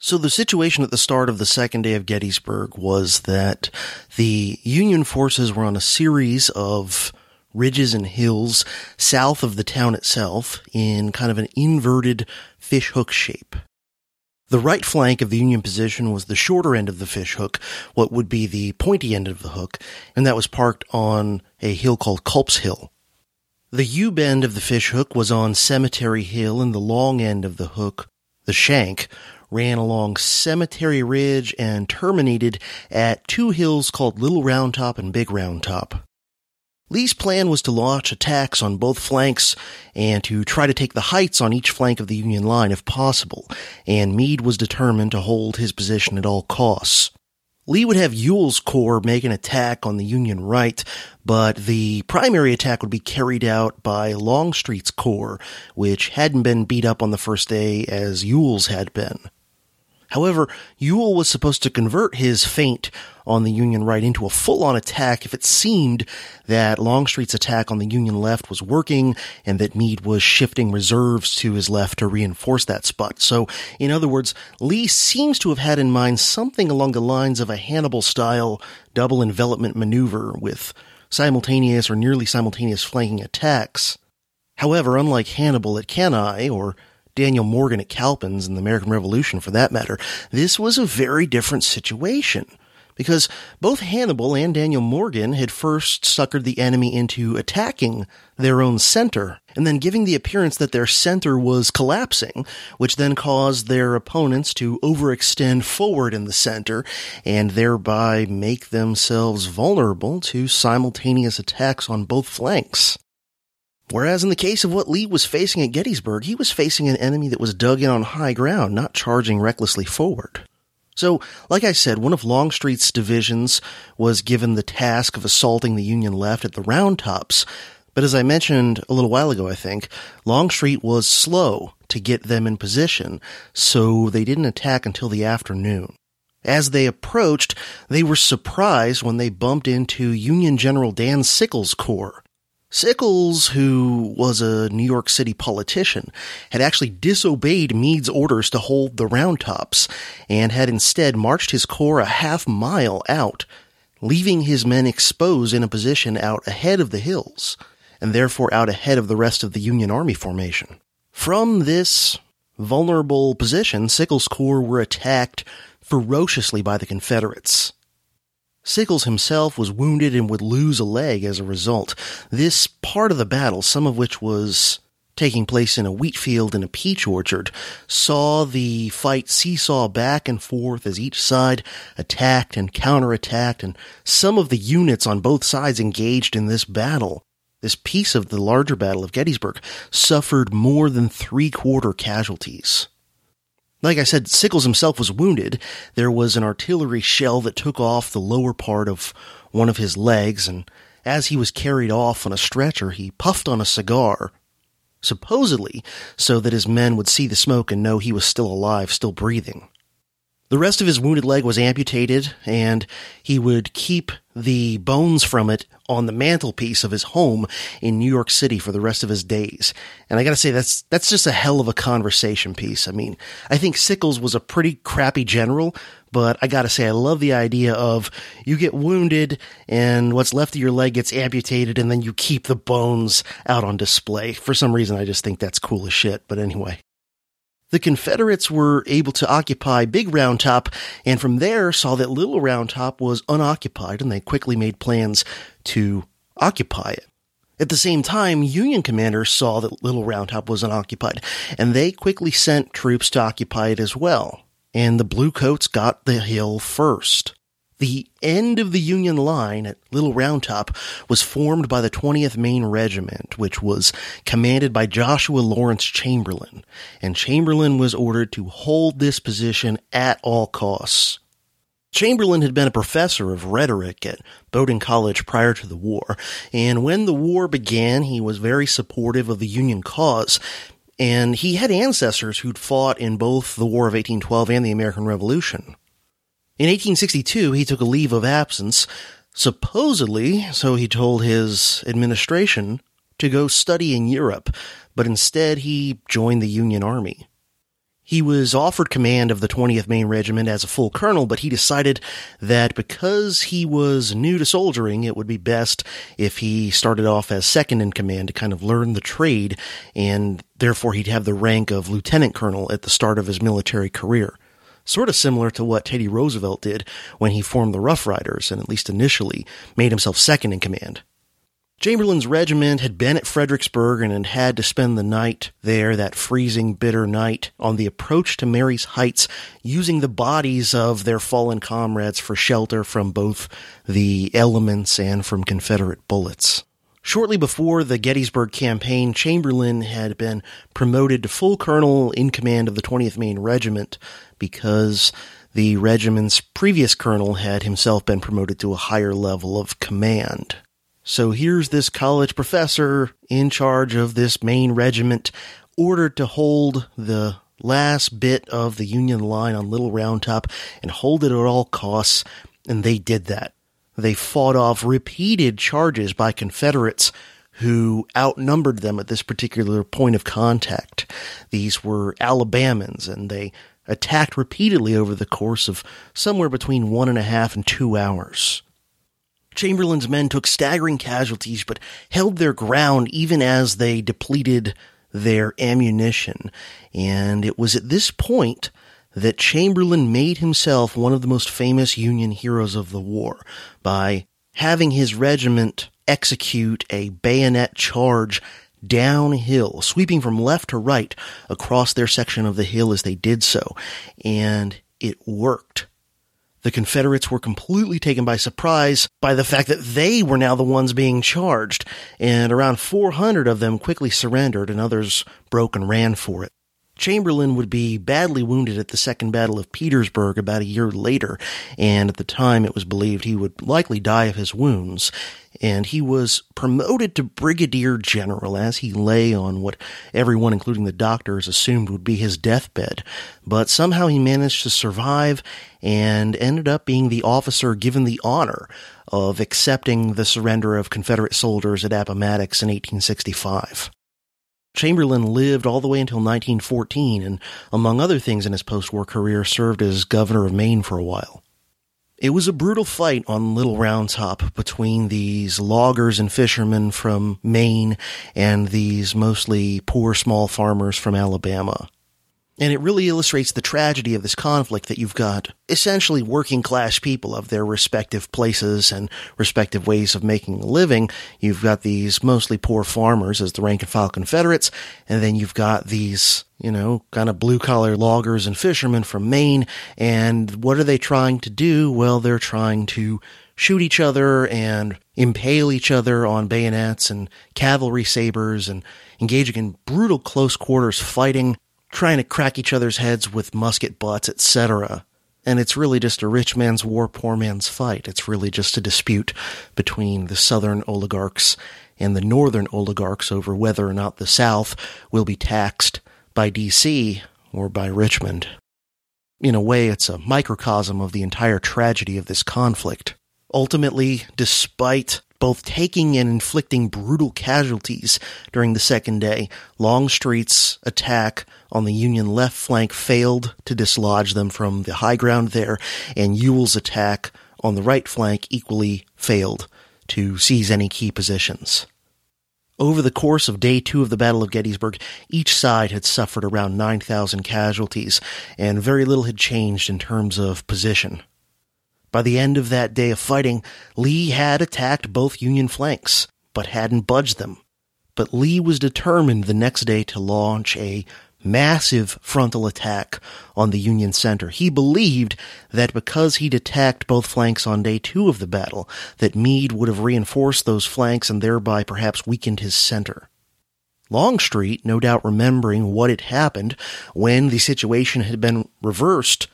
So the situation at the start of the second day of Gettysburg was that the Union forces were on a series of ridges and hills south of the town itself in kind of an inverted fishhook shape. The right flank of the Union position was the shorter end of the fishhook, what would be the pointy end of the hook, and that was parked on a hill called Culp's Hill. The U bend of the fishhook was on Cemetery Hill, and the long end of the hook, the shank, ran along Cemetery Ridge and terminated at two hills called Little Round Top and Big Round Top. Lee's plan was to launch attacks on both flanks and to try to take the heights on each flank of the Union line if possible, and Meade was determined to hold his position at all costs. Lee would have Ewell's corps make an attack on the Union right, but the primary attack would be carried out by Longstreet's corps, which hadn't been beat up on the first day as Ewell's had been. However, Ewell was supposed to convert his feint on the Union right into a full-on attack if it seemed that Longstreet's attack on the Union left was working and that Meade was shifting reserves to his left to reinforce that spot. So, in other words, Lee seems to have had in mind something along the lines of a Hannibal-style double envelopment maneuver with simultaneous or nearly simultaneous flanking attacks. However, unlike Hannibal at Cannae or Daniel Morgan at Cowpens and the American Revolution for that matter, this was a very different situation. Because both Hannibal and Daniel Morgan had first suckered the enemy into attacking their own center, and then giving the appearance that their center was collapsing, which then caused their opponents to overextend forward in the center, and thereby make themselves vulnerable to simultaneous attacks on both flanks. Whereas in the case of what Lee was facing at Gettysburg, he was facing an enemy that was dug in on high ground, not charging recklessly forward. So, like I said, one of Longstreet's divisions was given the task of assaulting the Union left at the Round Tops, but as I mentioned a little while ago, I think, Longstreet was slow to get them in position, so they didn't attack until the afternoon. As they approached, they were surprised when they bumped into Union General Dan Sickles' corps. Sickles, who was a New York City politician, had actually disobeyed Meade's orders to hold the Round Tops and had instead marched his corps a half mile out, leaving his men exposed in a position out ahead of the hills, and therefore out ahead of the rest of the Union Army formation. From this vulnerable position, Sickles' corps were attacked ferociously by the Confederates. Sickles himself was wounded and would lose a leg as a result. This part of the battle, some of which was taking place in a wheat field and a peach orchard, saw the fight seesaw back and forth as each side attacked and counterattacked, and some of the units on both sides engaged in this battle. This piece of the larger Battle of Gettysburg suffered more than three quarter casualties. Like I said, Sickles himself was wounded. There was an artillery shell that took off the lower part of one of his legs, and as he was carried off on a stretcher, he puffed on a cigar, supposedly so that his men would see the smoke and know he was still alive, still breathing. The rest of his wounded leg was amputated, and he would keep the bones from it on the mantelpiece of his home in New York City for the rest of his days. And I gotta say, that's, that's just a hell of a conversation piece. I mean, I think Sickles was a pretty crappy general, but I gotta say, I love the idea of you get wounded and what's left of your leg gets amputated and then you keep the bones out on display. For some reason, I just think that's cool as shit. But anyway the Confederates were able to occupy Big Round Top, and from there saw that Little Round Top was unoccupied, and they quickly made plans to occupy it. At the same time, Union commanders saw that Little Round Top was unoccupied, and they quickly sent troops to occupy it as well. And the Bluecoats got the hill first. The end of the Union line at Little Round Top was formed by the 20th Maine Regiment, which was commanded by Joshua Lawrence Chamberlain, and Chamberlain was ordered to hold this position at all costs. Chamberlain had been a professor of rhetoric at Bowdoin College prior to the war, and when the war began, he was very supportive of the Union cause, and he had ancestors who'd fought in both the War of 1812 and the American Revolution. In 1862, he took a leave of absence, supposedly, so he told his administration, to go study in Europe, but instead he joined the Union Army. He was offered command of the 20th Maine Regiment as a full colonel, but he decided that because he was new to soldiering, it would be best if he started off as second in command to kind of learn the trade, and therefore he'd have the rank of lieutenant colonel at the start of his military career sort of similar to what Teddy Roosevelt did when he formed the Rough Riders and at least initially made himself second in command. Chamberlain's regiment had been at Fredericksburg and had had to spend the night there, that freezing, bitter night, on the approach to Marye's Heights, using the bodies of their fallen comrades for shelter from both the elements and from Confederate bullets. Shortly before the Gettysburg campaign, Chamberlain had been promoted to full colonel in command of the 20th Maine Regiment because the regiment's previous colonel had himself been promoted to a higher level of command. So here's this college professor in charge of this Maine regiment, ordered to hold the last bit of the Union line on Little Round Top and hold it at all costs, and they did that. They fought off repeated charges by Confederates who outnumbered them at this particular point of contact. These were Alabamans, and they attacked repeatedly over the course of somewhere between one and a half and two hours. Chamberlain's men took staggering casualties, but held their ground even as they depleted their ammunition. And it was at this point that Chamberlain made himself one of the most famous Union heroes of the war by having his regiment execute a bayonet charge downhill, sweeping from left to right across their section of the hill as they did so. And it worked. The Confederates were completely taken by surprise by the fact that they were now the ones being charged, and around 400 of them quickly surrendered and others broke and ran for it. Chamberlain would be badly wounded at the Second Battle of Petersburg about a year later, and at the time it was believed he would likely die of his wounds. And he was promoted to brigadier general as he lay on what everyone, including the doctors, assumed would be his deathbed. But somehow he managed to survive and ended up being the officer given the honor of accepting the surrender of Confederate soldiers at Appomattox in 1865. Chamberlain lived all the way until 1914 and, among other things in his post-war career, served as governor of Maine for a while. It was a brutal fight on Little Round Top between these loggers and fishermen from Maine and these mostly poor small farmers from Alabama. And it really illustrates the tragedy of this conflict that you've got essentially working class people of their respective places and respective ways of making a living. You've got these mostly poor farmers as the rank and file Confederates, and then you've got these, you know, kind of blue collar loggers and fishermen from Maine. And what are they trying to do? Well, they're trying to shoot each other and impale each other on bayonets and cavalry sabers and engaging in brutal close quarters fighting trying to crack each other's heads with musket butts, etc. And it's really just a rich man's war, poor man's fight. It's really just a dispute between the southern oligarchs and the northern oligarchs over whether or not the South will be taxed by DC or by Richmond. In a way, it's a microcosm of the entire tragedy of this conflict. Ultimately, despite both taking and inflicting brutal casualties during the second day. Longstreet's attack on the Union left flank failed to dislodge them from the high ground there, and Ewell's attack on the right flank equally failed to seize any key positions. Over the course of day two of the Battle of Gettysburg, each side had suffered around 9,000 casualties, and very little had changed in terms of position. By the end of that day of fighting, Lee had attacked both Union flanks, but hadn't budged them. But Lee was determined the next day to launch a massive frontal attack on the Union center. He believed that because he'd attacked both flanks on day two of the battle, that Meade would have reinforced those flanks and thereby perhaps weakened his center. Longstreet, no doubt remembering what had happened when the situation had been reversed,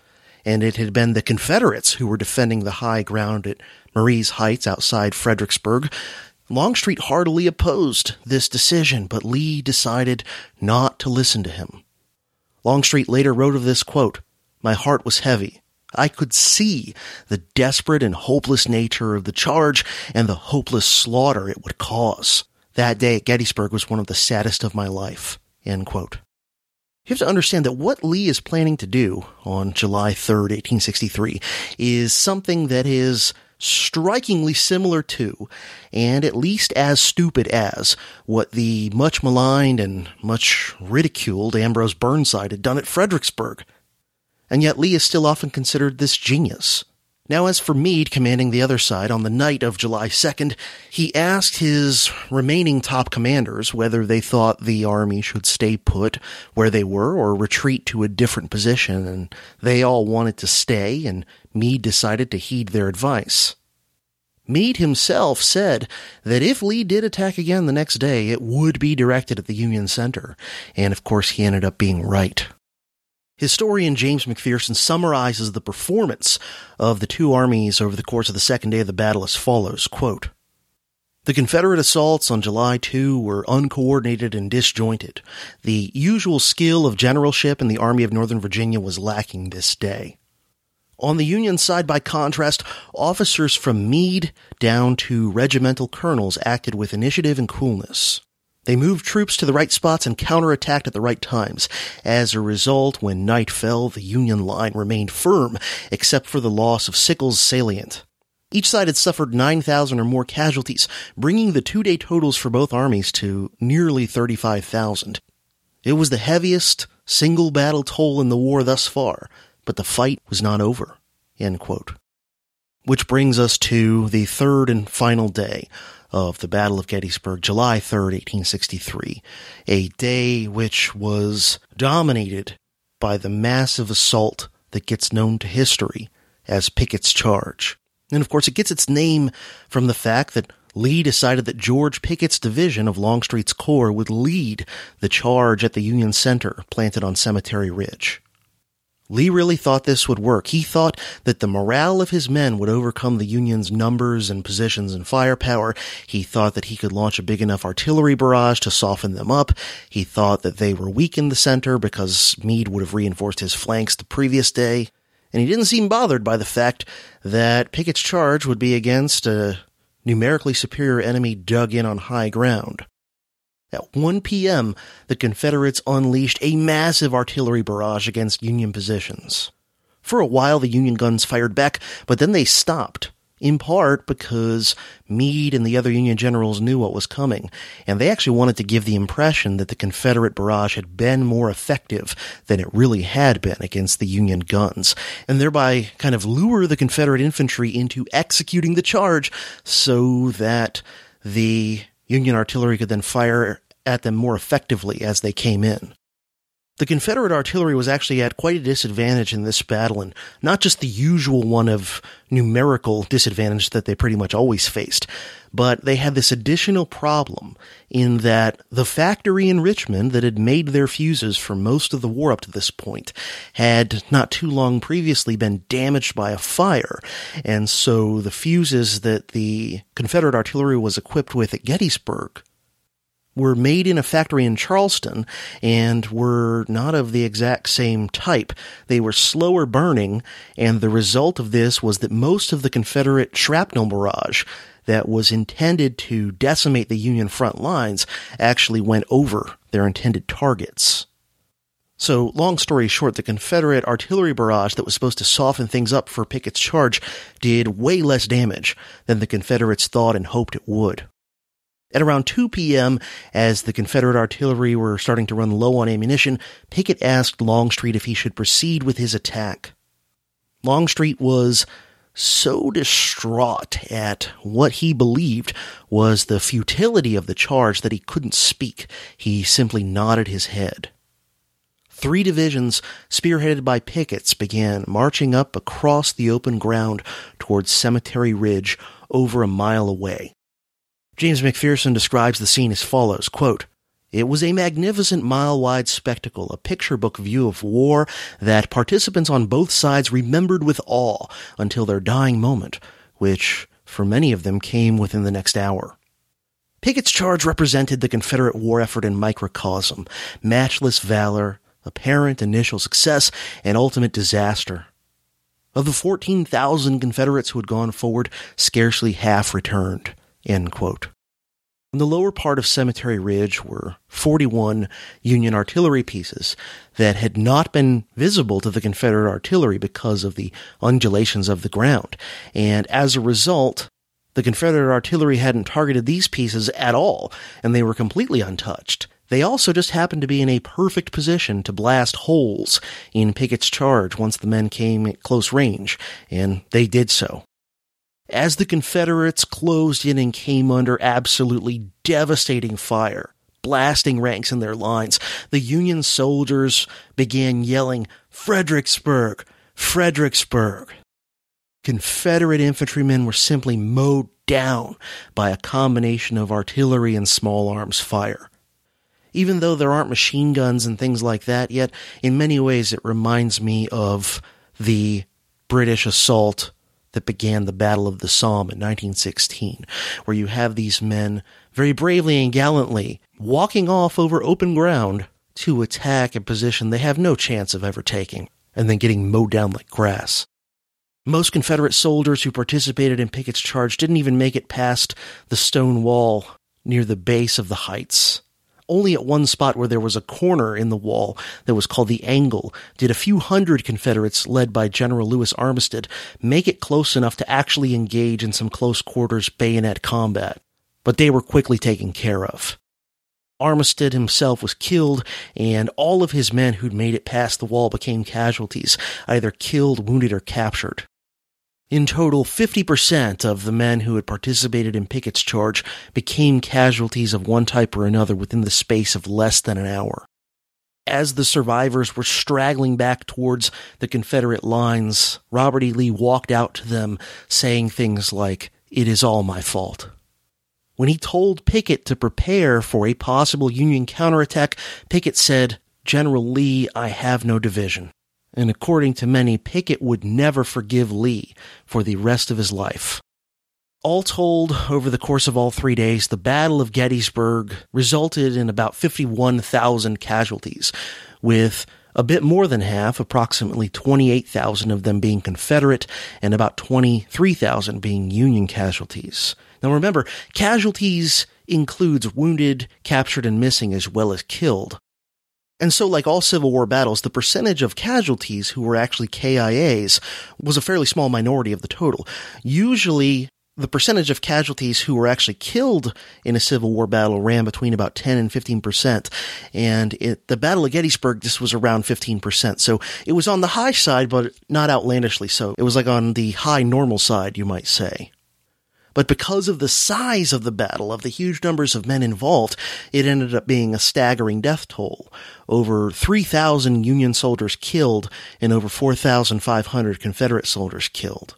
and it had been the Confederates who were defending the high ground at Marye's Heights outside Fredericksburg. Longstreet heartily opposed this decision, but Lee decided not to listen to him. Longstreet later wrote of this quote, My heart was heavy. I could see the desperate and hopeless nature of the charge and the hopeless slaughter it would cause. That day at Gettysburg was one of the saddest of my life. End quote. You have to understand that what Lee is planning to do on July 3rd, 1863 is something that is strikingly similar to, and at least as stupid as, what the much maligned and much ridiculed Ambrose Burnside had done at Fredericksburg. And yet Lee is still often considered this genius. Now, as for Meade commanding the other side on the night of July 2nd, he asked his remaining top commanders whether they thought the army should stay put where they were or retreat to a different position, and they all wanted to stay, and Meade decided to heed their advice. Meade himself said that if Lee did attack again the next day, it would be directed at the Union Center, and of course he ended up being right. Historian James McPherson summarizes the performance of the two armies over the course of the second day of the battle as follows, quote, the Confederate assaults on July 2 were uncoordinated and disjointed. The usual skill of generalship in the Army of Northern Virginia was lacking this day. On the Union side, by contrast, officers from Meade down to regimental colonels acted with initiative and coolness. They moved troops to the right spots and counterattacked at the right times. As a result, when night fell, the Union line remained firm, except for the loss of Sickles' salient. Each side had suffered 9,000 or more casualties, bringing the two-day totals for both armies to nearly 35,000. It was the heaviest single battle toll in the war thus far, but the fight was not over. Which brings us to the third and final day of the Battle of Gettysburg, July 3rd, 1863, a day which was dominated by the massive assault that gets known to history as Pickett's Charge. And of course, it gets its name from the fact that Lee decided that George Pickett's division of Longstreet's Corps would lead the charge at the Union Center planted on Cemetery Ridge. Lee really thought this would work. He thought that the morale of his men would overcome the Union's numbers and positions and firepower. He thought that he could launch a big enough artillery barrage to soften them up. He thought that they were weak in the center because Meade would have reinforced his flanks the previous day. And he didn't seem bothered by the fact that Pickett's charge would be against a numerically superior enemy dug in on high ground. At 1 p.m., the Confederates unleashed a massive artillery barrage against Union positions. For a while, the Union guns fired back, but then they stopped, in part because Meade and the other Union generals knew what was coming, and they actually wanted to give the impression that the Confederate barrage had been more effective than it really had been against the Union guns, and thereby kind of lure the Confederate infantry into executing the charge so that the Union artillery could then fire at them more effectively as they came in. The Confederate artillery was actually at quite a disadvantage in this battle, and not just the usual one of numerical disadvantage that they pretty much always faced, but they had this additional problem in that the factory in Richmond that had made their fuses for most of the war up to this point had not too long previously been damaged by a fire, and so the fuses that the Confederate artillery was equipped with at Gettysburg were made in a factory in Charleston and were not of the exact same type. They were slower burning, and the result of this was that most of the Confederate shrapnel barrage that was intended to decimate the Union front lines actually went over their intended targets. So, long story short, the Confederate artillery barrage that was supposed to soften things up for Pickett's charge did way less damage than the Confederates thought and hoped it would. At around 2 p.m., as the Confederate artillery were starting to run low on ammunition, Pickett asked Longstreet if he should proceed with his attack. Longstreet was so distraught at what he believed was the futility of the charge that he couldn't speak. He simply nodded his head. Three divisions, spearheaded by Pickett's, began marching up across the open ground towards Cemetery Ridge over a mile away. James McPherson describes the scene as follows, quote, it was a magnificent mile wide spectacle, a picture book view of war that participants on both sides remembered with awe until their dying moment, which, for many of them, came within the next hour. Pickett's charge represented the Confederate war effort in microcosm, matchless valor, apparent initial success, and ultimate disaster. Of the 14,000 Confederates who had gone forward, scarcely half returned. End quote. In the lower part of Cemetery Ridge were 41 Union artillery pieces that had not been visible to the Confederate artillery because of the undulations of the ground. And as a result, the Confederate artillery hadn't targeted these pieces at all, and they were completely untouched. They also just happened to be in a perfect position to blast holes in Pickett's charge once the men came at close range, and they did so. As the Confederates closed in and came under absolutely devastating fire, blasting ranks in their lines, the Union soldiers began yelling, Fredericksburg! Fredericksburg! Confederate infantrymen were simply mowed down by a combination of artillery and small arms fire. Even though there aren't machine guns and things like that yet, in many ways it reminds me of the British assault that began the Battle of the Somme in 1916, where you have these men very bravely and gallantly walking off over open ground to attack a position they have no chance of ever taking, and then getting mowed down like grass. Most Confederate soldiers who participated in Pickett's charge didn't even make it past the stone wall near the base of the heights. Only at one spot where there was a corner in the wall that was called the Angle did a few hundred Confederates, led by General Lewis Armistead, make it close enough to actually engage in some close quarters bayonet combat. But they were quickly taken care of. Armistead himself was killed, and all of his men who'd made it past the wall became casualties, either killed, wounded, or captured. In total, 50% of the men who had participated in Pickett's charge became casualties of one type or another within the space of less than an hour. As the survivors were straggling back towards the Confederate lines, Robert E. Lee walked out to them saying things like, It is all my fault. When he told Pickett to prepare for a possible Union counterattack, Pickett said, General Lee, I have no division. And according to many, Pickett would never forgive Lee for the rest of his life. All told, over the course of all three days, the Battle of Gettysburg resulted in about 51,000 casualties, with a bit more than half, approximately 28,000 of them being Confederate and about 23,000 being Union casualties. Now remember, casualties includes wounded, captured, and missing as well as killed. And so, like all Civil War battles, the percentage of casualties who were actually KIAs was a fairly small minority of the total. Usually, the percentage of casualties who were actually killed in a Civil War battle ran between about 10 and 15 percent. And it, the Battle of Gettysburg, this was around 15 percent. So it was on the high side, but not outlandishly so. It was like on the high normal side, you might say. But because of the size of the battle, of the huge numbers of men involved, it ended up being a staggering death toll. Over 3,000 Union soldiers killed and over 4,500 Confederate soldiers killed.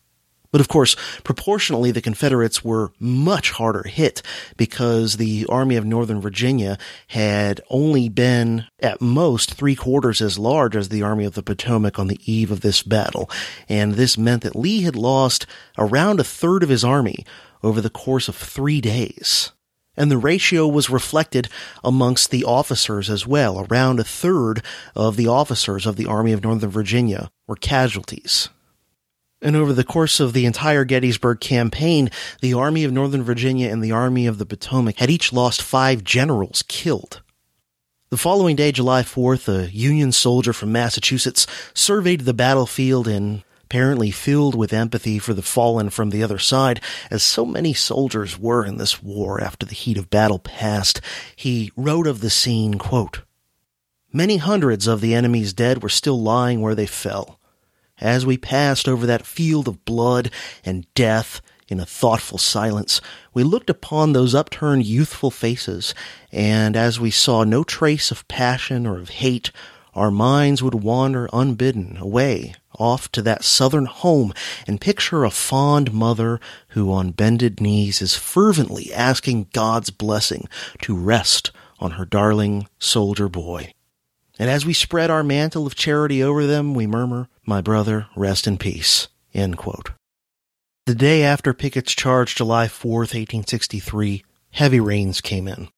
But of course, proportionally, the Confederates were much harder hit because the Army of Northern Virginia had only been at most three quarters as large as the Army of the Potomac on the eve of this battle. And this meant that Lee had lost around a third of his army over the course of three days. And the ratio was reflected amongst the officers as well. Around a third of the officers of the Army of Northern Virginia were casualties. And over the course of the entire Gettysburg campaign, the Army of Northern Virginia and the Army of the Potomac had each lost five generals killed. The following day, July 4th, a Union soldier from Massachusetts surveyed the battlefield and apparently filled with empathy for the fallen from the other side, as so many soldiers were in this war after the heat of battle passed, he wrote of the scene, quote, Many hundreds of the enemy's dead were still lying where they fell. As we passed over that field of blood and death in a thoughtful silence, we looked upon those upturned youthful faces, and as we saw no trace of passion or of hate, our minds would wander unbidden away off to that southern home and picture a fond mother who on bended knees is fervently asking God's blessing to rest on her darling soldier boy. And as we spread our mantle of charity over them, we murmur, My brother, rest in peace. The day after Pickett's charge, July 4th, 1863, heavy rains came in.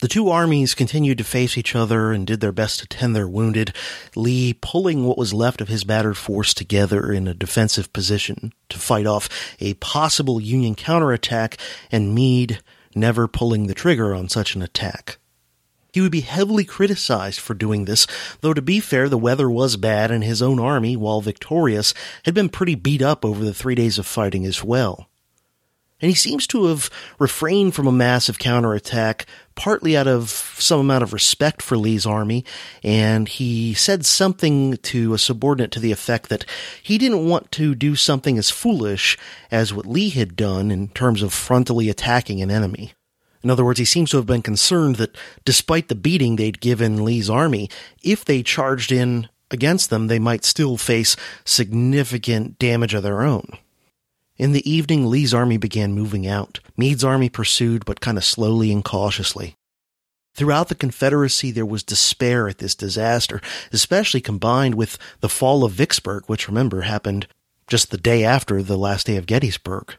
The two armies continued to face each other and did their best to tend their wounded, Lee pulling what was left of his battered force together in a defensive position to fight off a possible Union counterattack, and Meade never pulling the trigger on such an attack. He would be heavily criticized for doing this, though to be fair, the weather was bad and his own army, while victorious, had been pretty beat up over the three days of fighting as well. And he seems to have refrained from a massive counterattack, partly out of some amount of respect for Lee's army, and he said something to a subordinate to the effect that he didn't want to do something as foolish as what Lee had done in terms of frontally attacking an enemy. In other words, he seems to have been concerned that despite the beating they'd given Lee's army, if they charged in against them, they might still face significant damage of their own. In the evening, Lee's army began moving out. Meade's army pursued, but kind of slowly and cautiously. Throughout the Confederacy, there was despair at this disaster, especially combined with the fall of Vicksburg, which remember happened just the day after the last day of Gettysburg.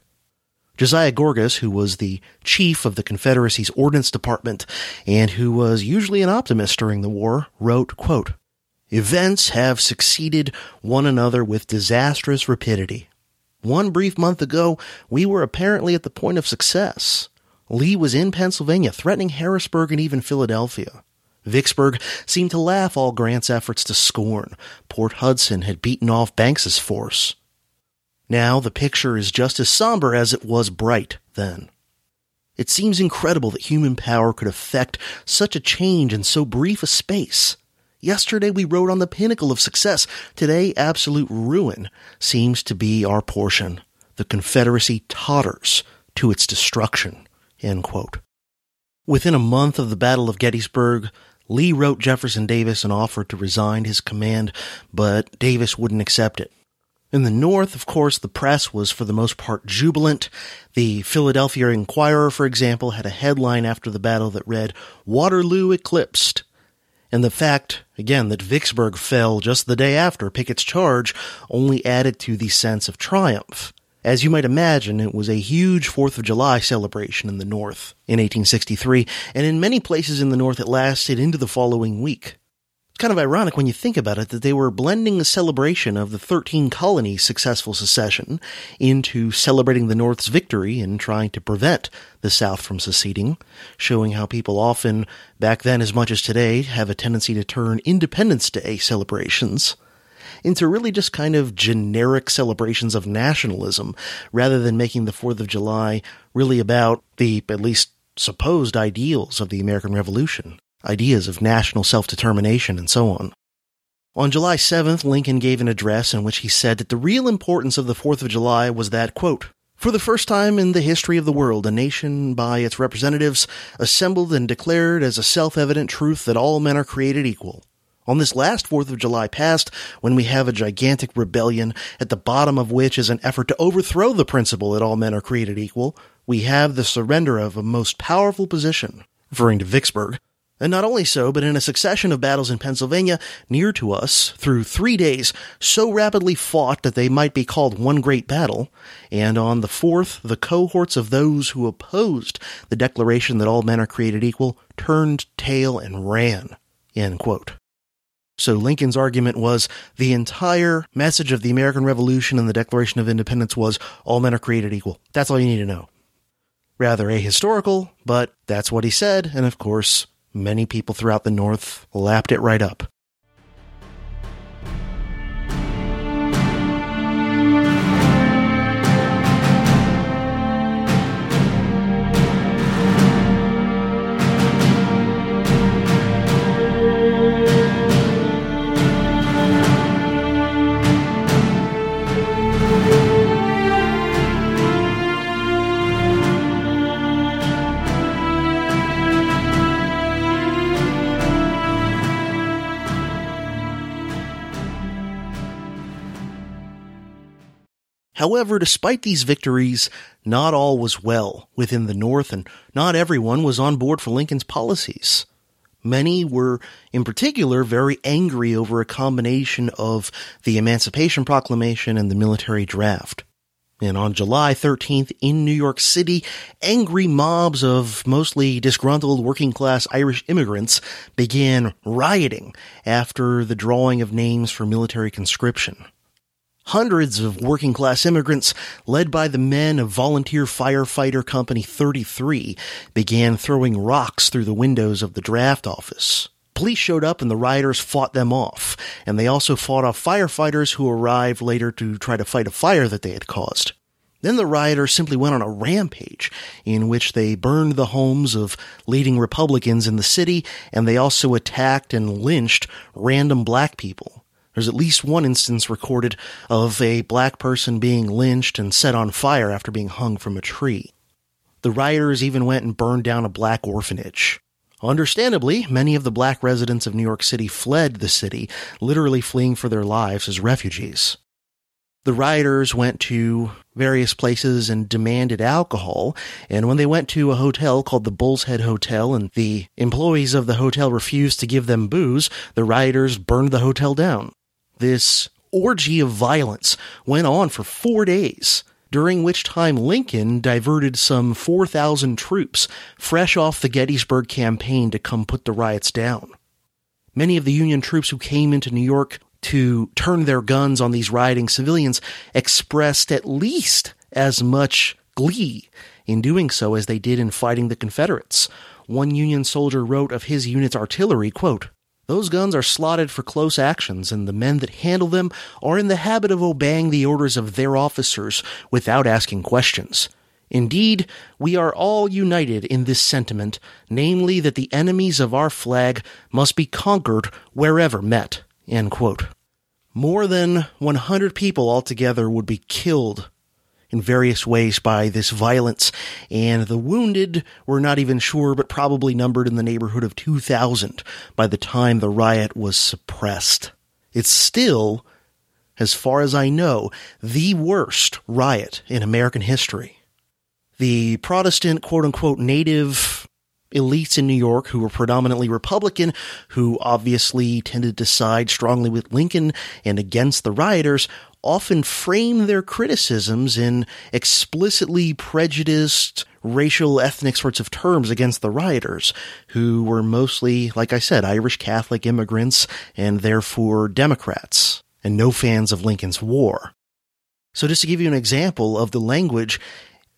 Josiah Gorgas, who was the chief of the Confederacy's Ordnance Department and who was usually an optimist during the war, wrote, quote, Events have succeeded one another with disastrous rapidity. One brief month ago, we were apparently at the point of success. Lee was in Pennsylvania, threatening Harrisburg and even Philadelphia. Vicksburg seemed to laugh all Grant's efforts to scorn. Port Hudson had beaten off Banks's force. Now the picture is just as somber as it was bright then. It seems incredible that human power could effect such a change in so brief a space. Yesterday we rode on the pinnacle of success. Today absolute ruin seems to be our portion. The Confederacy totters to its destruction. Within a month of the Battle of Gettysburg, Lee wrote Jefferson Davis and offered to resign his command, but Davis wouldn't accept it. In the North, of course, the press was for the most part jubilant. The Philadelphia Inquirer, for example, had a headline after the battle that read, Waterloo eclipsed. And the fact, again, that Vicksburg fell just the day after Pickett's charge only added to the sense of triumph. As you might imagine, it was a huge Fourth of July celebration in the North in 1863, and in many places in the North it lasted into the following week. Kind of ironic when you think about it that they were blending the celebration of the 13 colonies' successful secession into celebrating the North's victory in trying to prevent the South from seceding, showing how people often, back then as much as today, have a tendency to turn Independence Day celebrations into really just kind of generic celebrations of nationalism rather than making the 4th of July really about the, at least supposed ideals of the American Revolution ideas of national self-determination and so on. On July 7th, Lincoln gave an address in which he said that the real importance of the 4th of July was that, quote, for the first time in the history of the world, a nation by its representatives assembled and declared as a self-evident truth that all men are created equal. On this last 4th of July past, when we have a gigantic rebellion at the bottom of which is an effort to overthrow the principle that all men are created equal, we have the surrender of a most powerful position, referring to Vicksburg, and not only so, but in a succession of battles in Pennsylvania, near to us, through three days, so rapidly fought that they might be called one great battle, and on the fourth, the cohorts of those who opposed the declaration that all men are created equal turned tail and ran. So Lincoln's argument was the entire message of the American Revolution and the Declaration of Independence was all men are created equal. That's all you need to know. Rather ahistorical, but that's what he said, and of course, many people throughout the North lapped it right up. However, despite these victories, not all was well within the North and not everyone was on board for Lincoln's policies. Many were, in particular, very angry over a combination of the Emancipation Proclamation and the military draft. And on July 13th in New York City, angry mobs of mostly disgruntled working class Irish immigrants began rioting after the drawing of names for military conscription. Hundreds of working class immigrants, led by the men of Volunteer Firefighter Company 33, began throwing rocks through the windows of the draft office. Police showed up and the rioters fought them off, and they also fought off firefighters who arrived later to try to fight a fire that they had caused. Then the rioters simply went on a rampage in which they burned the homes of leading Republicans in the city, and they also attacked and lynched random black people. There's at least one instance recorded of a black person being lynched and set on fire after being hung from a tree. The rioters even went and burned down a black orphanage. Understandably, many of the black residents of New York City fled the city, literally fleeing for their lives as refugees. The rioters went to various places and demanded alcohol, and when they went to a hotel called the Bull's Head Hotel and the employees of the hotel refused to give them booze, the rioters burned the hotel down. This orgy of violence went on for four days, during which time Lincoln diverted some 4,000 troops fresh off the Gettysburg campaign to come put the riots down. Many of the Union troops who came into New York to turn their guns on these rioting civilians expressed at least as much glee in doing so as they did in fighting the Confederates. One Union soldier wrote of his unit's artillery, quote, those guns are slotted for close actions, and the men that handle them are in the habit of obeying the orders of their officers without asking questions. Indeed, we are all united in this sentiment, namely that the enemies of our flag must be conquered wherever met. More than 100 people altogether would be killed in various ways by this violence, and the wounded were not even sure, but probably numbered in the neighborhood of 2,000 by the time the riot was suppressed. It's still, as far as I know, the worst riot in American history. The Protestant quote unquote native elites in New York who were predominantly Republican, who obviously tended to side strongly with Lincoln and against the rioters, often frame their criticisms in explicitly prejudiced racial, ethnic sorts of terms against the rioters, who were mostly, like I said, Irish Catholic immigrants and therefore Democrats, and no fans of Lincoln's war. So just to give you an example of the language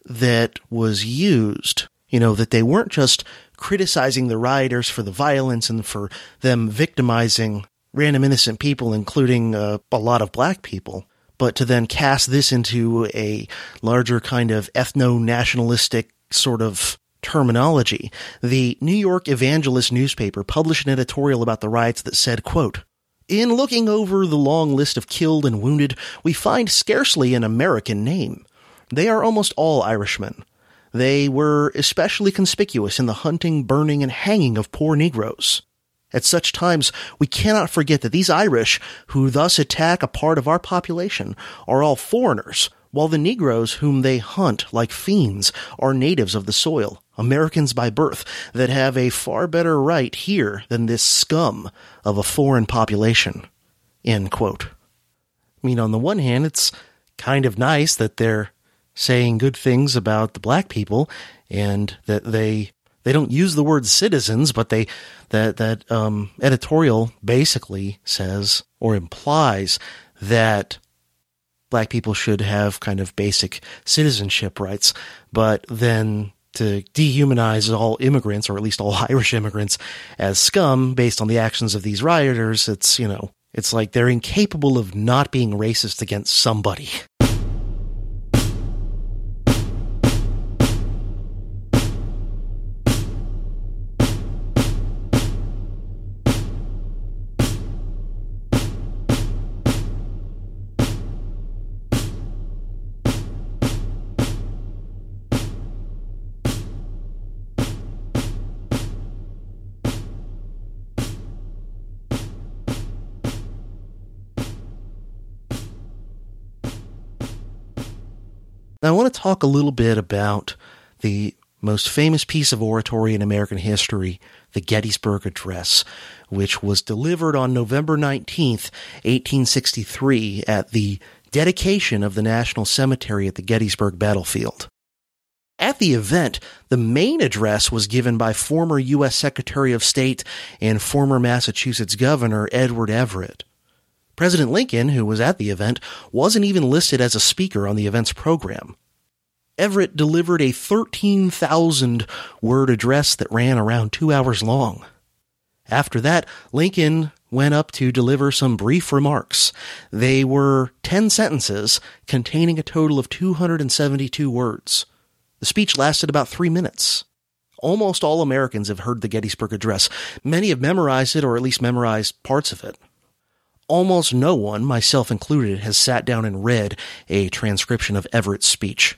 that was used, you know, that they weren't just criticizing the rioters for the violence and for them victimizing random innocent people, including uh, a lot of black people, but to then cast this into a larger kind of ethno nationalistic sort of terminology. The New York Evangelist newspaper published an editorial about the riots that said, quote, in looking over the long list of killed and wounded, we find scarcely an American name. They are almost all Irishmen. They were especially conspicuous in the hunting, burning, and hanging of poor Negroes. At such times, we cannot forget that these Irish, who thus attack a part of our population, are all foreigners, while the Negroes whom they hunt like fiends are natives of the soil, Americans by birth, that have a far better right here than this scum of a foreign population. End quote. I mean, on the one hand, it's kind of nice that they're saying good things about the black people and that they they don't use the word citizens, but they that that um, editorial basically says or implies that black people should have kind of basic citizenship rights, but then to dehumanize all immigrants, or at least all Irish immigrants, as scum based on the actions of these rioters, it's, you know, it's like they're incapable of not being racist against somebody. To talk a little bit about the most famous piece of oratory in American history, the Gettysburg Address, which was delivered on November 19th, 1863 at the dedication of the National Cemetery at the Gettysburg Battlefield. At the event, the main address was given by former U.S. Secretary of State and former Massachusetts Governor Edward Everett. President Lincoln, who was at the event, wasn't even listed as a speaker on the event's program. Everett delivered a 13,000 word address that ran around two hours long. After that, Lincoln went up to deliver some brief remarks. They were 10 sentences containing a total of 272 words. The speech lasted about three minutes. Almost all Americans have heard the Gettysburg Address. Many have memorized it or at least memorized parts of it almost no one, myself included, has sat down and read a transcription of Everett's speech.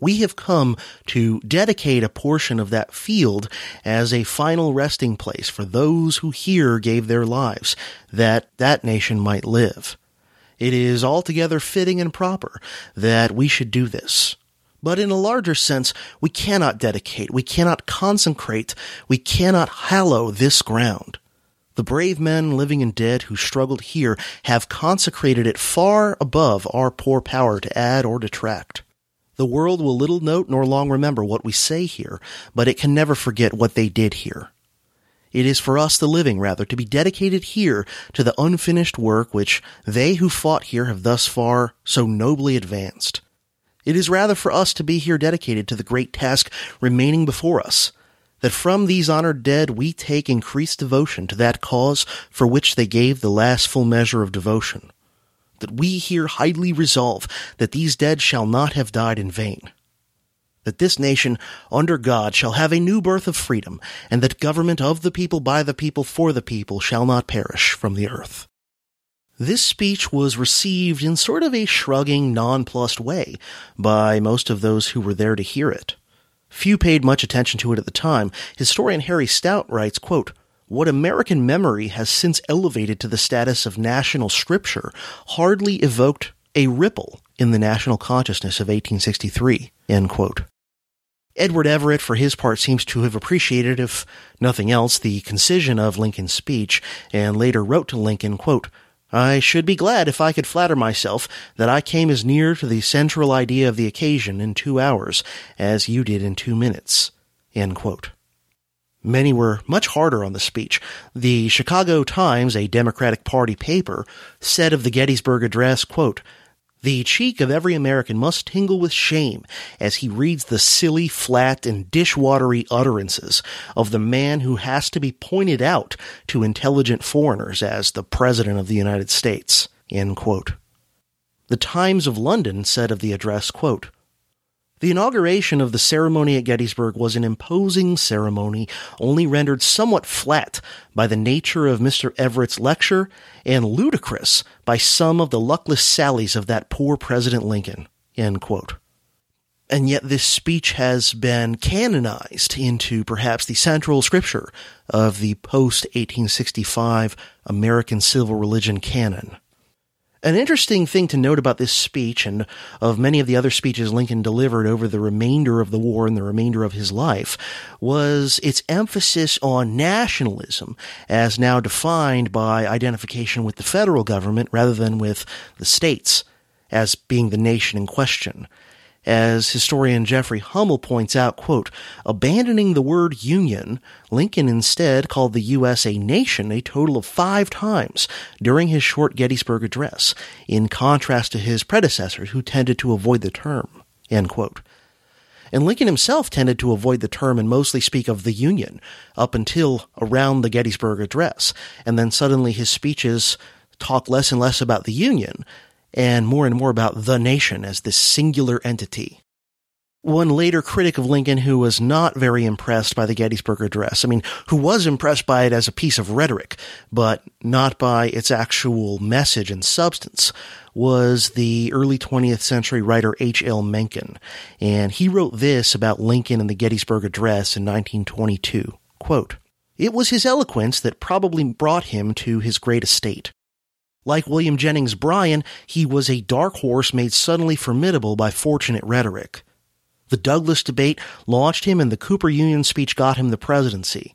we have come to dedicate a portion of that field as a final resting place for those who here gave their lives, that that nation might live. It is altogether fitting and proper that we should do this. But in a larger sense, we cannot dedicate, we cannot consecrate, we cannot hallow this ground. The brave men, living and dead, who struggled here have consecrated it far above our poor power to add or detract. The world will little note nor long remember what we say here, but it can never forget what they did here. It is for us, the living, rather, to be dedicated here to the unfinished work which they who fought here have thus far so nobly advanced. It is rather for us to be here dedicated to the great task remaining before us, that from these honored dead we take increased devotion to that cause for which they gave the last full measure of devotion. That we here highly resolve that these dead shall not have died in vain. That this nation, under God, shall have a new birth of freedom, and that government of the people, by the people, for the people, shall not perish from the earth. This speech was received in sort of a shrugging, nonplussed way by most of those who were there to hear it. Few paid much attention to it at the time. Historian Harry Stout writes, quote, what American memory has since elevated to the status of national scripture hardly evoked a ripple in the national consciousness of 1863. End quote. Edward Everett, for his part, seems to have appreciated, if nothing else, the concision of Lincoln's speech, and later wrote to Lincoln, quote, I should be glad if I could flatter myself that I came as near to the central idea of the occasion in two hours as you did in two minutes. Many were much harder on the speech. The Chicago Times, a Democratic Party paper, said of the Gettysburg Address, quote, the cheek of every American must tingle with shame as he reads the silly, flat, and dishwatery utterances of the man who has to be pointed out to intelligent foreigners as the President of the United States. The Times of London said of the address, quote, the inauguration of the ceremony at Gettysburg was an imposing ceremony, only rendered somewhat flat by the nature of Mr. Everett's lecture and ludicrous by some of the luckless sallies of that poor President Lincoln. And yet this speech has been canonized into perhaps the central scripture of the post 1865 American civil religion canon. An interesting thing to note about this speech and of many of the other speeches Lincoln delivered over the remainder of the war and the remainder of his life was its emphasis on nationalism as now defined by identification with the federal government rather than with the states as being the nation in question. As historian Jeffrey Hummel points out, quote, abandoning the word union, Lincoln instead called the U.S. a nation a total of five times during his short Gettysburg address, in contrast to his predecessors who tended to avoid the term, end quote. And Lincoln himself tended to avoid the term and mostly speak of the Union up until around the Gettysburg Address. And then suddenly his speeches talk less and less about the Union and more and more about the nation as this singular entity. One later critic of Lincoln who was not very impressed by the Gettysburg Address, I mean, who was impressed by it as a piece of rhetoric, but not by its actual message and substance, was the early 20th century writer H.L. Mencken. And he wrote this about Lincoln and the Gettysburg Address in 1922. Quote, it was his eloquence that probably brought him to his great estate. Like William Jennings Bryan, he was a dark horse made suddenly formidable by fortunate rhetoric. The Douglas debate launched him and the Cooper Union speech got him the presidency.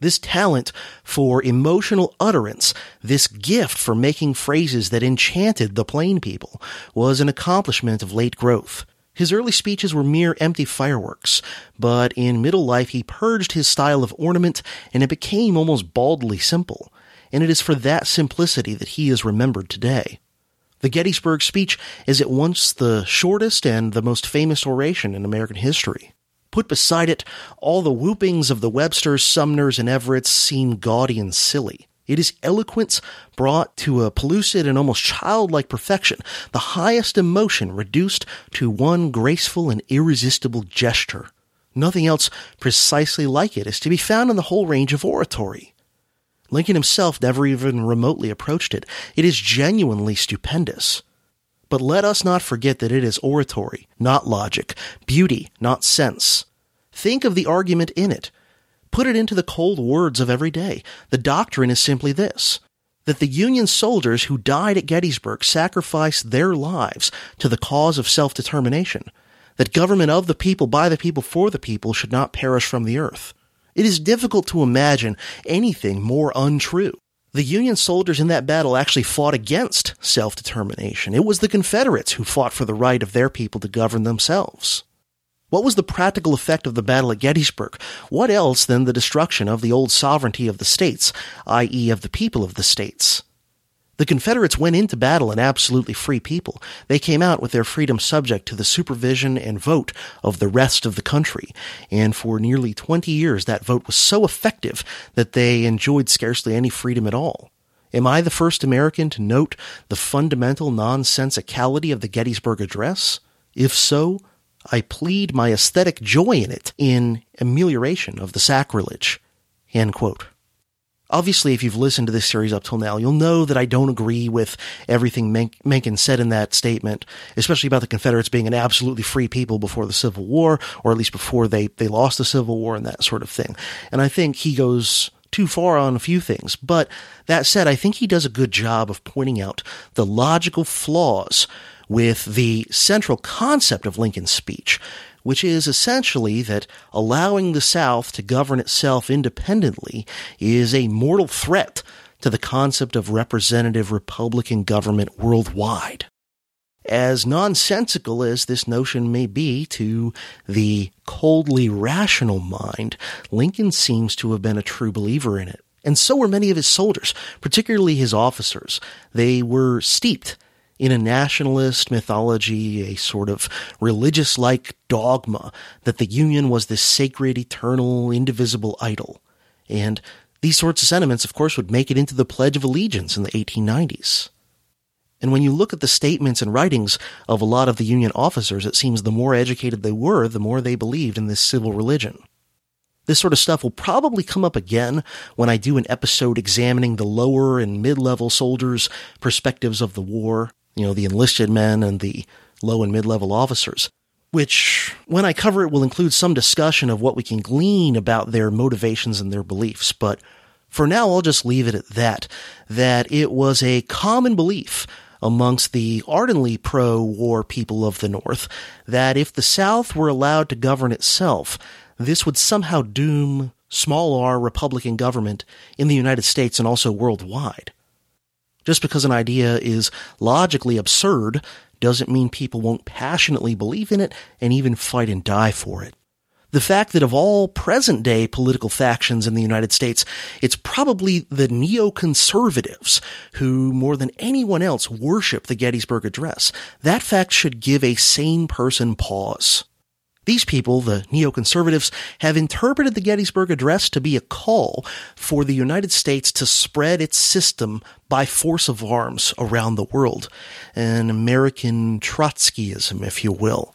This talent for emotional utterance, this gift for making phrases that enchanted the plain people, was an accomplishment of late growth. His early speeches were mere empty fireworks, but in middle life he purged his style of ornament and it became almost baldly simple and it is for that simplicity that he is remembered today. The Gettysburg speech is at once the shortest and the most famous oration in American history. Put beside it, all the whoopings of the Websters, Sumners, and Everetts seem gaudy and silly. It is eloquence brought to a pellucid and almost childlike perfection, the highest emotion reduced to one graceful and irresistible gesture. Nothing else precisely like it is to be found in the whole range of oratory. Lincoln himself never even remotely approached it. It is genuinely stupendous. But let us not forget that it is oratory, not logic, beauty, not sense. Think of the argument in it. Put it into the cold words of every day. The doctrine is simply this that the Union soldiers who died at Gettysburg sacrificed their lives to the cause of self determination, that government of the people, by the people, for the people should not perish from the earth. It is difficult to imagine anything more untrue. The Union soldiers in that battle actually fought against self determination. It was the Confederates who fought for the right of their people to govern themselves. What was the practical effect of the battle at Gettysburg? What else than the destruction of the old sovereignty of the states, i.e., of the people of the states? The Confederates went into battle an absolutely free people. They came out with their freedom subject to the supervision and vote of the rest of the country. And for nearly 20 years, that vote was so effective that they enjoyed scarcely any freedom at all. Am I the first American to note the fundamental nonsensicality of the Gettysburg Address? If so, I plead my aesthetic joy in it in amelioration of the sacrilege. End quote. Obviously, if you've listened to this series up till now, you'll know that I don't agree with everything Mencken said in that statement, especially about the Confederates being an absolutely free people before the Civil War, or at least before they, they lost the Civil War and that sort of thing. And I think he goes too far on a few things. But that said, I think he does a good job of pointing out the logical flaws with the central concept of Lincoln's speech, which is essentially that allowing the South to govern itself independently is a mortal threat to the concept of representative Republican government worldwide. As nonsensical as this notion may be to the coldly rational mind, Lincoln seems to have been a true believer in it. And so were many of his soldiers, particularly his officers. They were steeped in a nationalist mythology, a sort of religious like dogma that the Union was this sacred, eternal, indivisible idol. And these sorts of sentiments, of course, would make it into the Pledge of Allegiance in the 1890s. And when you look at the statements and writings of a lot of the Union officers, it seems the more educated they were, the more they believed in this civil religion. This sort of stuff will probably come up again when I do an episode examining the lower and mid-level soldiers' perspectives of the war you know, the enlisted men and the low and mid level officers, which, when I cover it, will include some discussion of what we can glean about their motivations and their beliefs. But for now, I'll just leave it at that, that it was a common belief amongst the ardently pro-war people of the North that if the South were allowed to govern itself, this would somehow doom small r Republican government in the United States and also worldwide. Just because an idea is logically absurd doesn't mean people won't passionately believe in it and even fight and die for it. The fact that of all present day political factions in the United States, it's probably the neoconservatives who, more than anyone else, worship the Gettysburg Address. That fact should give a sane person pause. These people, the neoconservatives, have interpreted the Gettysburg Address to be a call for the United States to spread its system by force of arms around the world. An American Trotskyism, if you will.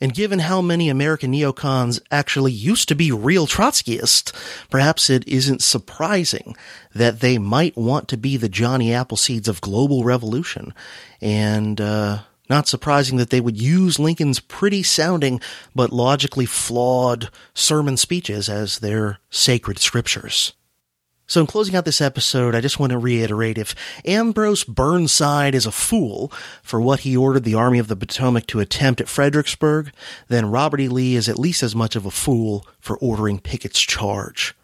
And given how many American neocons actually used to be real Trotskyists, perhaps it isn't surprising that they might want to be the Johnny Appleseeds of global revolution. And, uh, not surprising that they would use Lincoln's pretty sounding but logically flawed sermon speeches as their sacred scriptures. So in closing out this episode, I just want to reiterate if Ambrose Burnside is a fool for what he ordered the Army of the Potomac to attempt at Fredericksburg, then Robert E. Lee is at least as much of a fool for ordering Pickett's charge.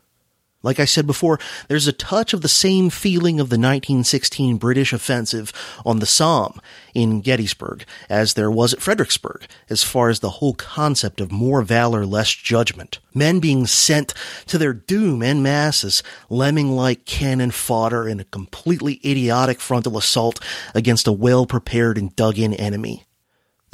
Like I said before, there's a touch of the same feeling of the 1916 British offensive on the Somme in Gettysburg as there was at Fredericksburg, as far as the whole concept of more valor, less judgment. Men being sent to their doom en masse as lemming-like cannon fodder in a completely idiotic frontal assault against a well-prepared and dug-in enemy.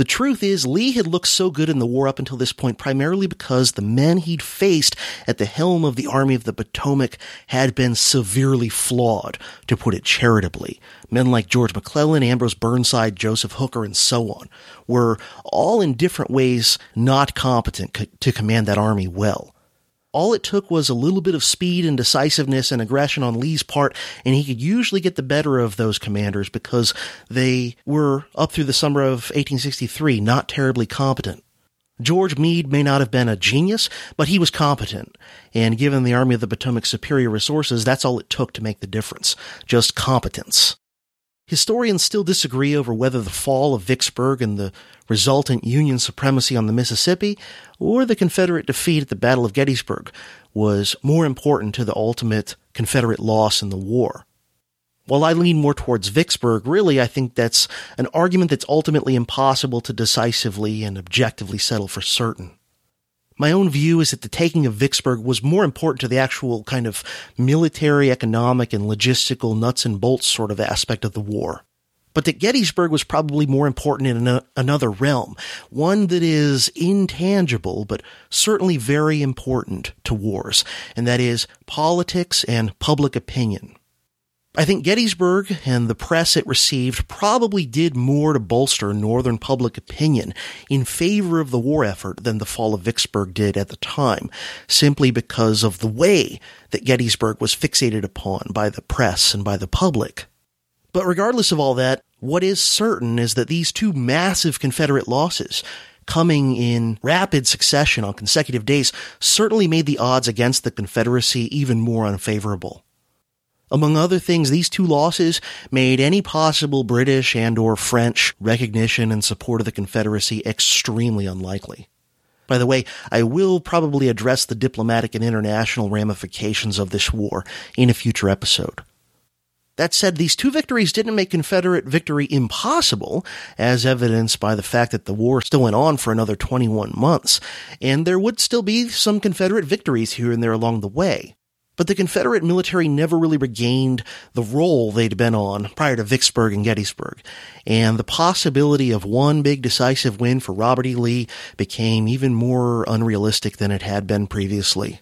The truth is, Lee had looked so good in the war up until this point primarily because the men he'd faced at the helm of the Army of the Potomac had been severely flawed, to put it charitably. Men like George McClellan, Ambrose Burnside, Joseph Hooker, and so on were all in different ways not competent co- to command that army well. All it took was a little bit of speed and decisiveness and aggression on Lee's part, and he could usually get the better of those commanders because they were, up through the summer of 1863, not terribly competent. George Meade may not have been a genius, but he was competent. And given the Army of the Potomac's superior resources, that's all it took to make the difference. Just competence. Historians still disagree over whether the fall of Vicksburg and the resultant Union supremacy on the Mississippi or the Confederate defeat at the Battle of Gettysburg was more important to the ultimate Confederate loss in the war. While I lean more towards Vicksburg, really I think that's an argument that's ultimately impossible to decisively and objectively settle for certain. My own view is that the taking of Vicksburg was more important to the actual kind of military, economic, and logistical nuts and bolts sort of aspect of the war. But that Gettysburg was probably more important in an- another realm, one that is intangible, but certainly very important to wars, and that is politics and public opinion. I think Gettysburg and the press it received probably did more to bolster Northern public opinion in favor of the war effort than the fall of Vicksburg did at the time, simply because of the way that Gettysburg was fixated upon by the press and by the public. But regardless of all that, what is certain is that these two massive Confederate losses, coming in rapid succession on consecutive days, certainly made the odds against the Confederacy even more unfavorable. Among other things, these two losses made any possible British and or French recognition and support of the Confederacy extremely unlikely. By the way, I will probably address the diplomatic and international ramifications of this war in a future episode. That said, these two victories didn't make Confederate victory impossible, as evidenced by the fact that the war still went on for another 21 months, and there would still be some Confederate victories here and there along the way. But the Confederate military never really regained the roll they'd been on prior to Vicksburg and Gettysburg, and the possibility of one big decisive win for Robert E. Lee became even more unrealistic than it had been previously.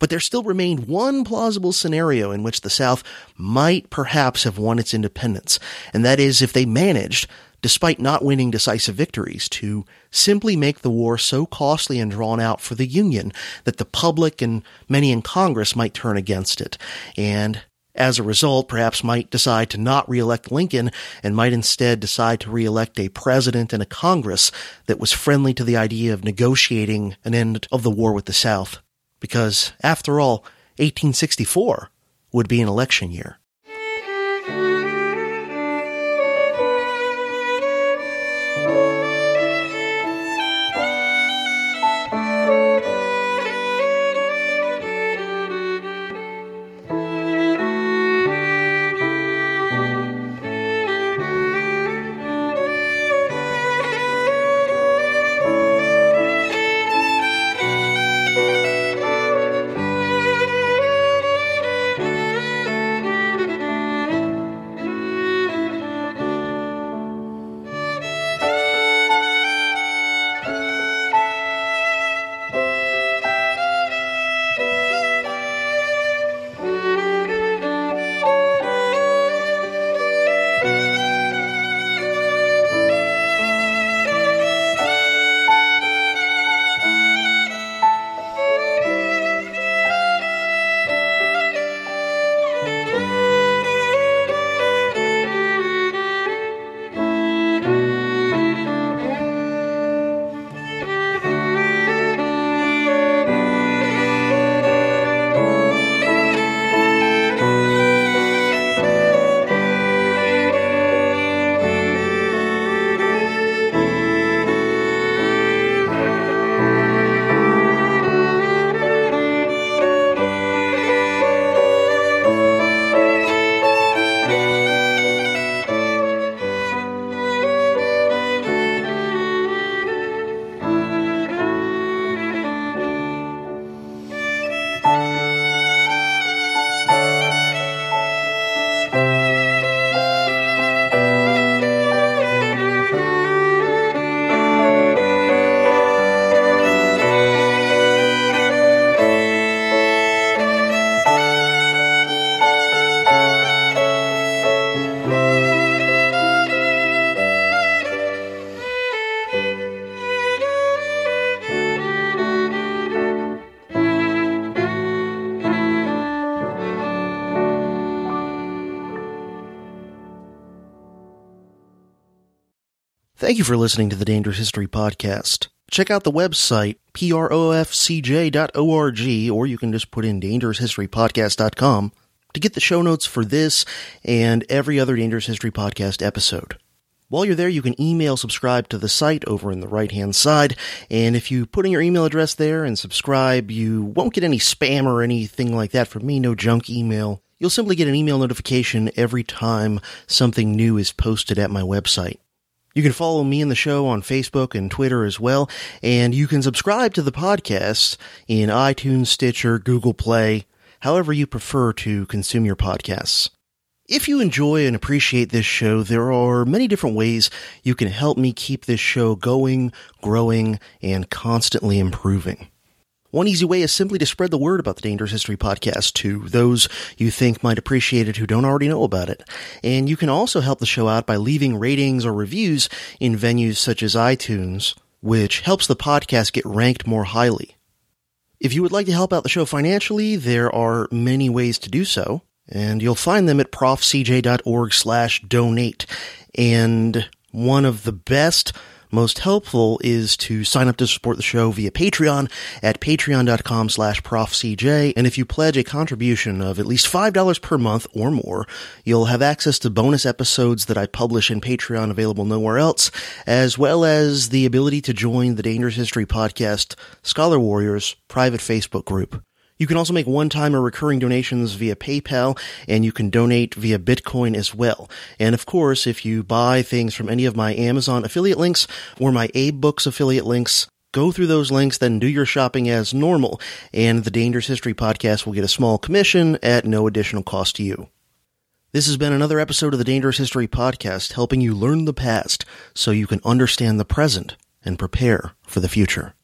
But there still remained one plausible scenario in which the South might perhaps have won its independence, and that is if they managed despite not winning decisive victories, to simply make the war so costly and drawn out for the Union that the public and many in Congress might turn against it, and as a result, perhaps might decide to not reelect Lincoln and might instead decide to reelect a president and a Congress that was friendly to the idea of negotiating an end of the war with the South. Because, after all, 1864 would be an election year. Thank you for listening to the Dangerous History Podcast. Check out the website, profcj.org, or you can just put in dangeroushistorypodcast.com to get the show notes for this and every other Dangerous History Podcast episode. While you're there, you can email subscribe to the site over in the right hand side. And if you put in your email address there and subscribe, you won't get any spam or anything like that from me, no junk email. You'll simply get an email notification every time something new is posted at my website. You can follow me and the show on Facebook and Twitter as well, and you can subscribe to the podcast in iTunes, Stitcher, Google Play, however you prefer to consume your podcasts. If you enjoy and appreciate this show, there are many different ways you can help me keep this show going, growing, and constantly improving. One easy way is simply to spread the word about the Dangerous History podcast to those you think might appreciate it who don't already know about it. And you can also help the show out by leaving ratings or reviews in venues such as iTunes, which helps the podcast get ranked more highly. If you would like to help out the show financially, there are many ways to do so, and you'll find them at profcj.org slash donate. And one of the best most helpful is to sign up to support the show via Patreon at patreon.com slash profcj. And if you pledge a contribution of at least $5 per month or more, you'll have access to bonus episodes that I publish in Patreon available nowhere else, as well as the ability to join the Dangerous History Podcast Scholar Warriors private Facebook group. You can also make one-time or recurring donations via PayPal, and you can donate via Bitcoin as well. And of course, if you buy things from any of my Amazon affiliate links or my AbeBooks affiliate links, go through those links, then do your shopping as normal, and the Dangerous History Podcast will get a small commission at no additional cost to you. This has been another episode of the Dangerous History Podcast, helping you learn the past so you can understand the present and prepare for the future.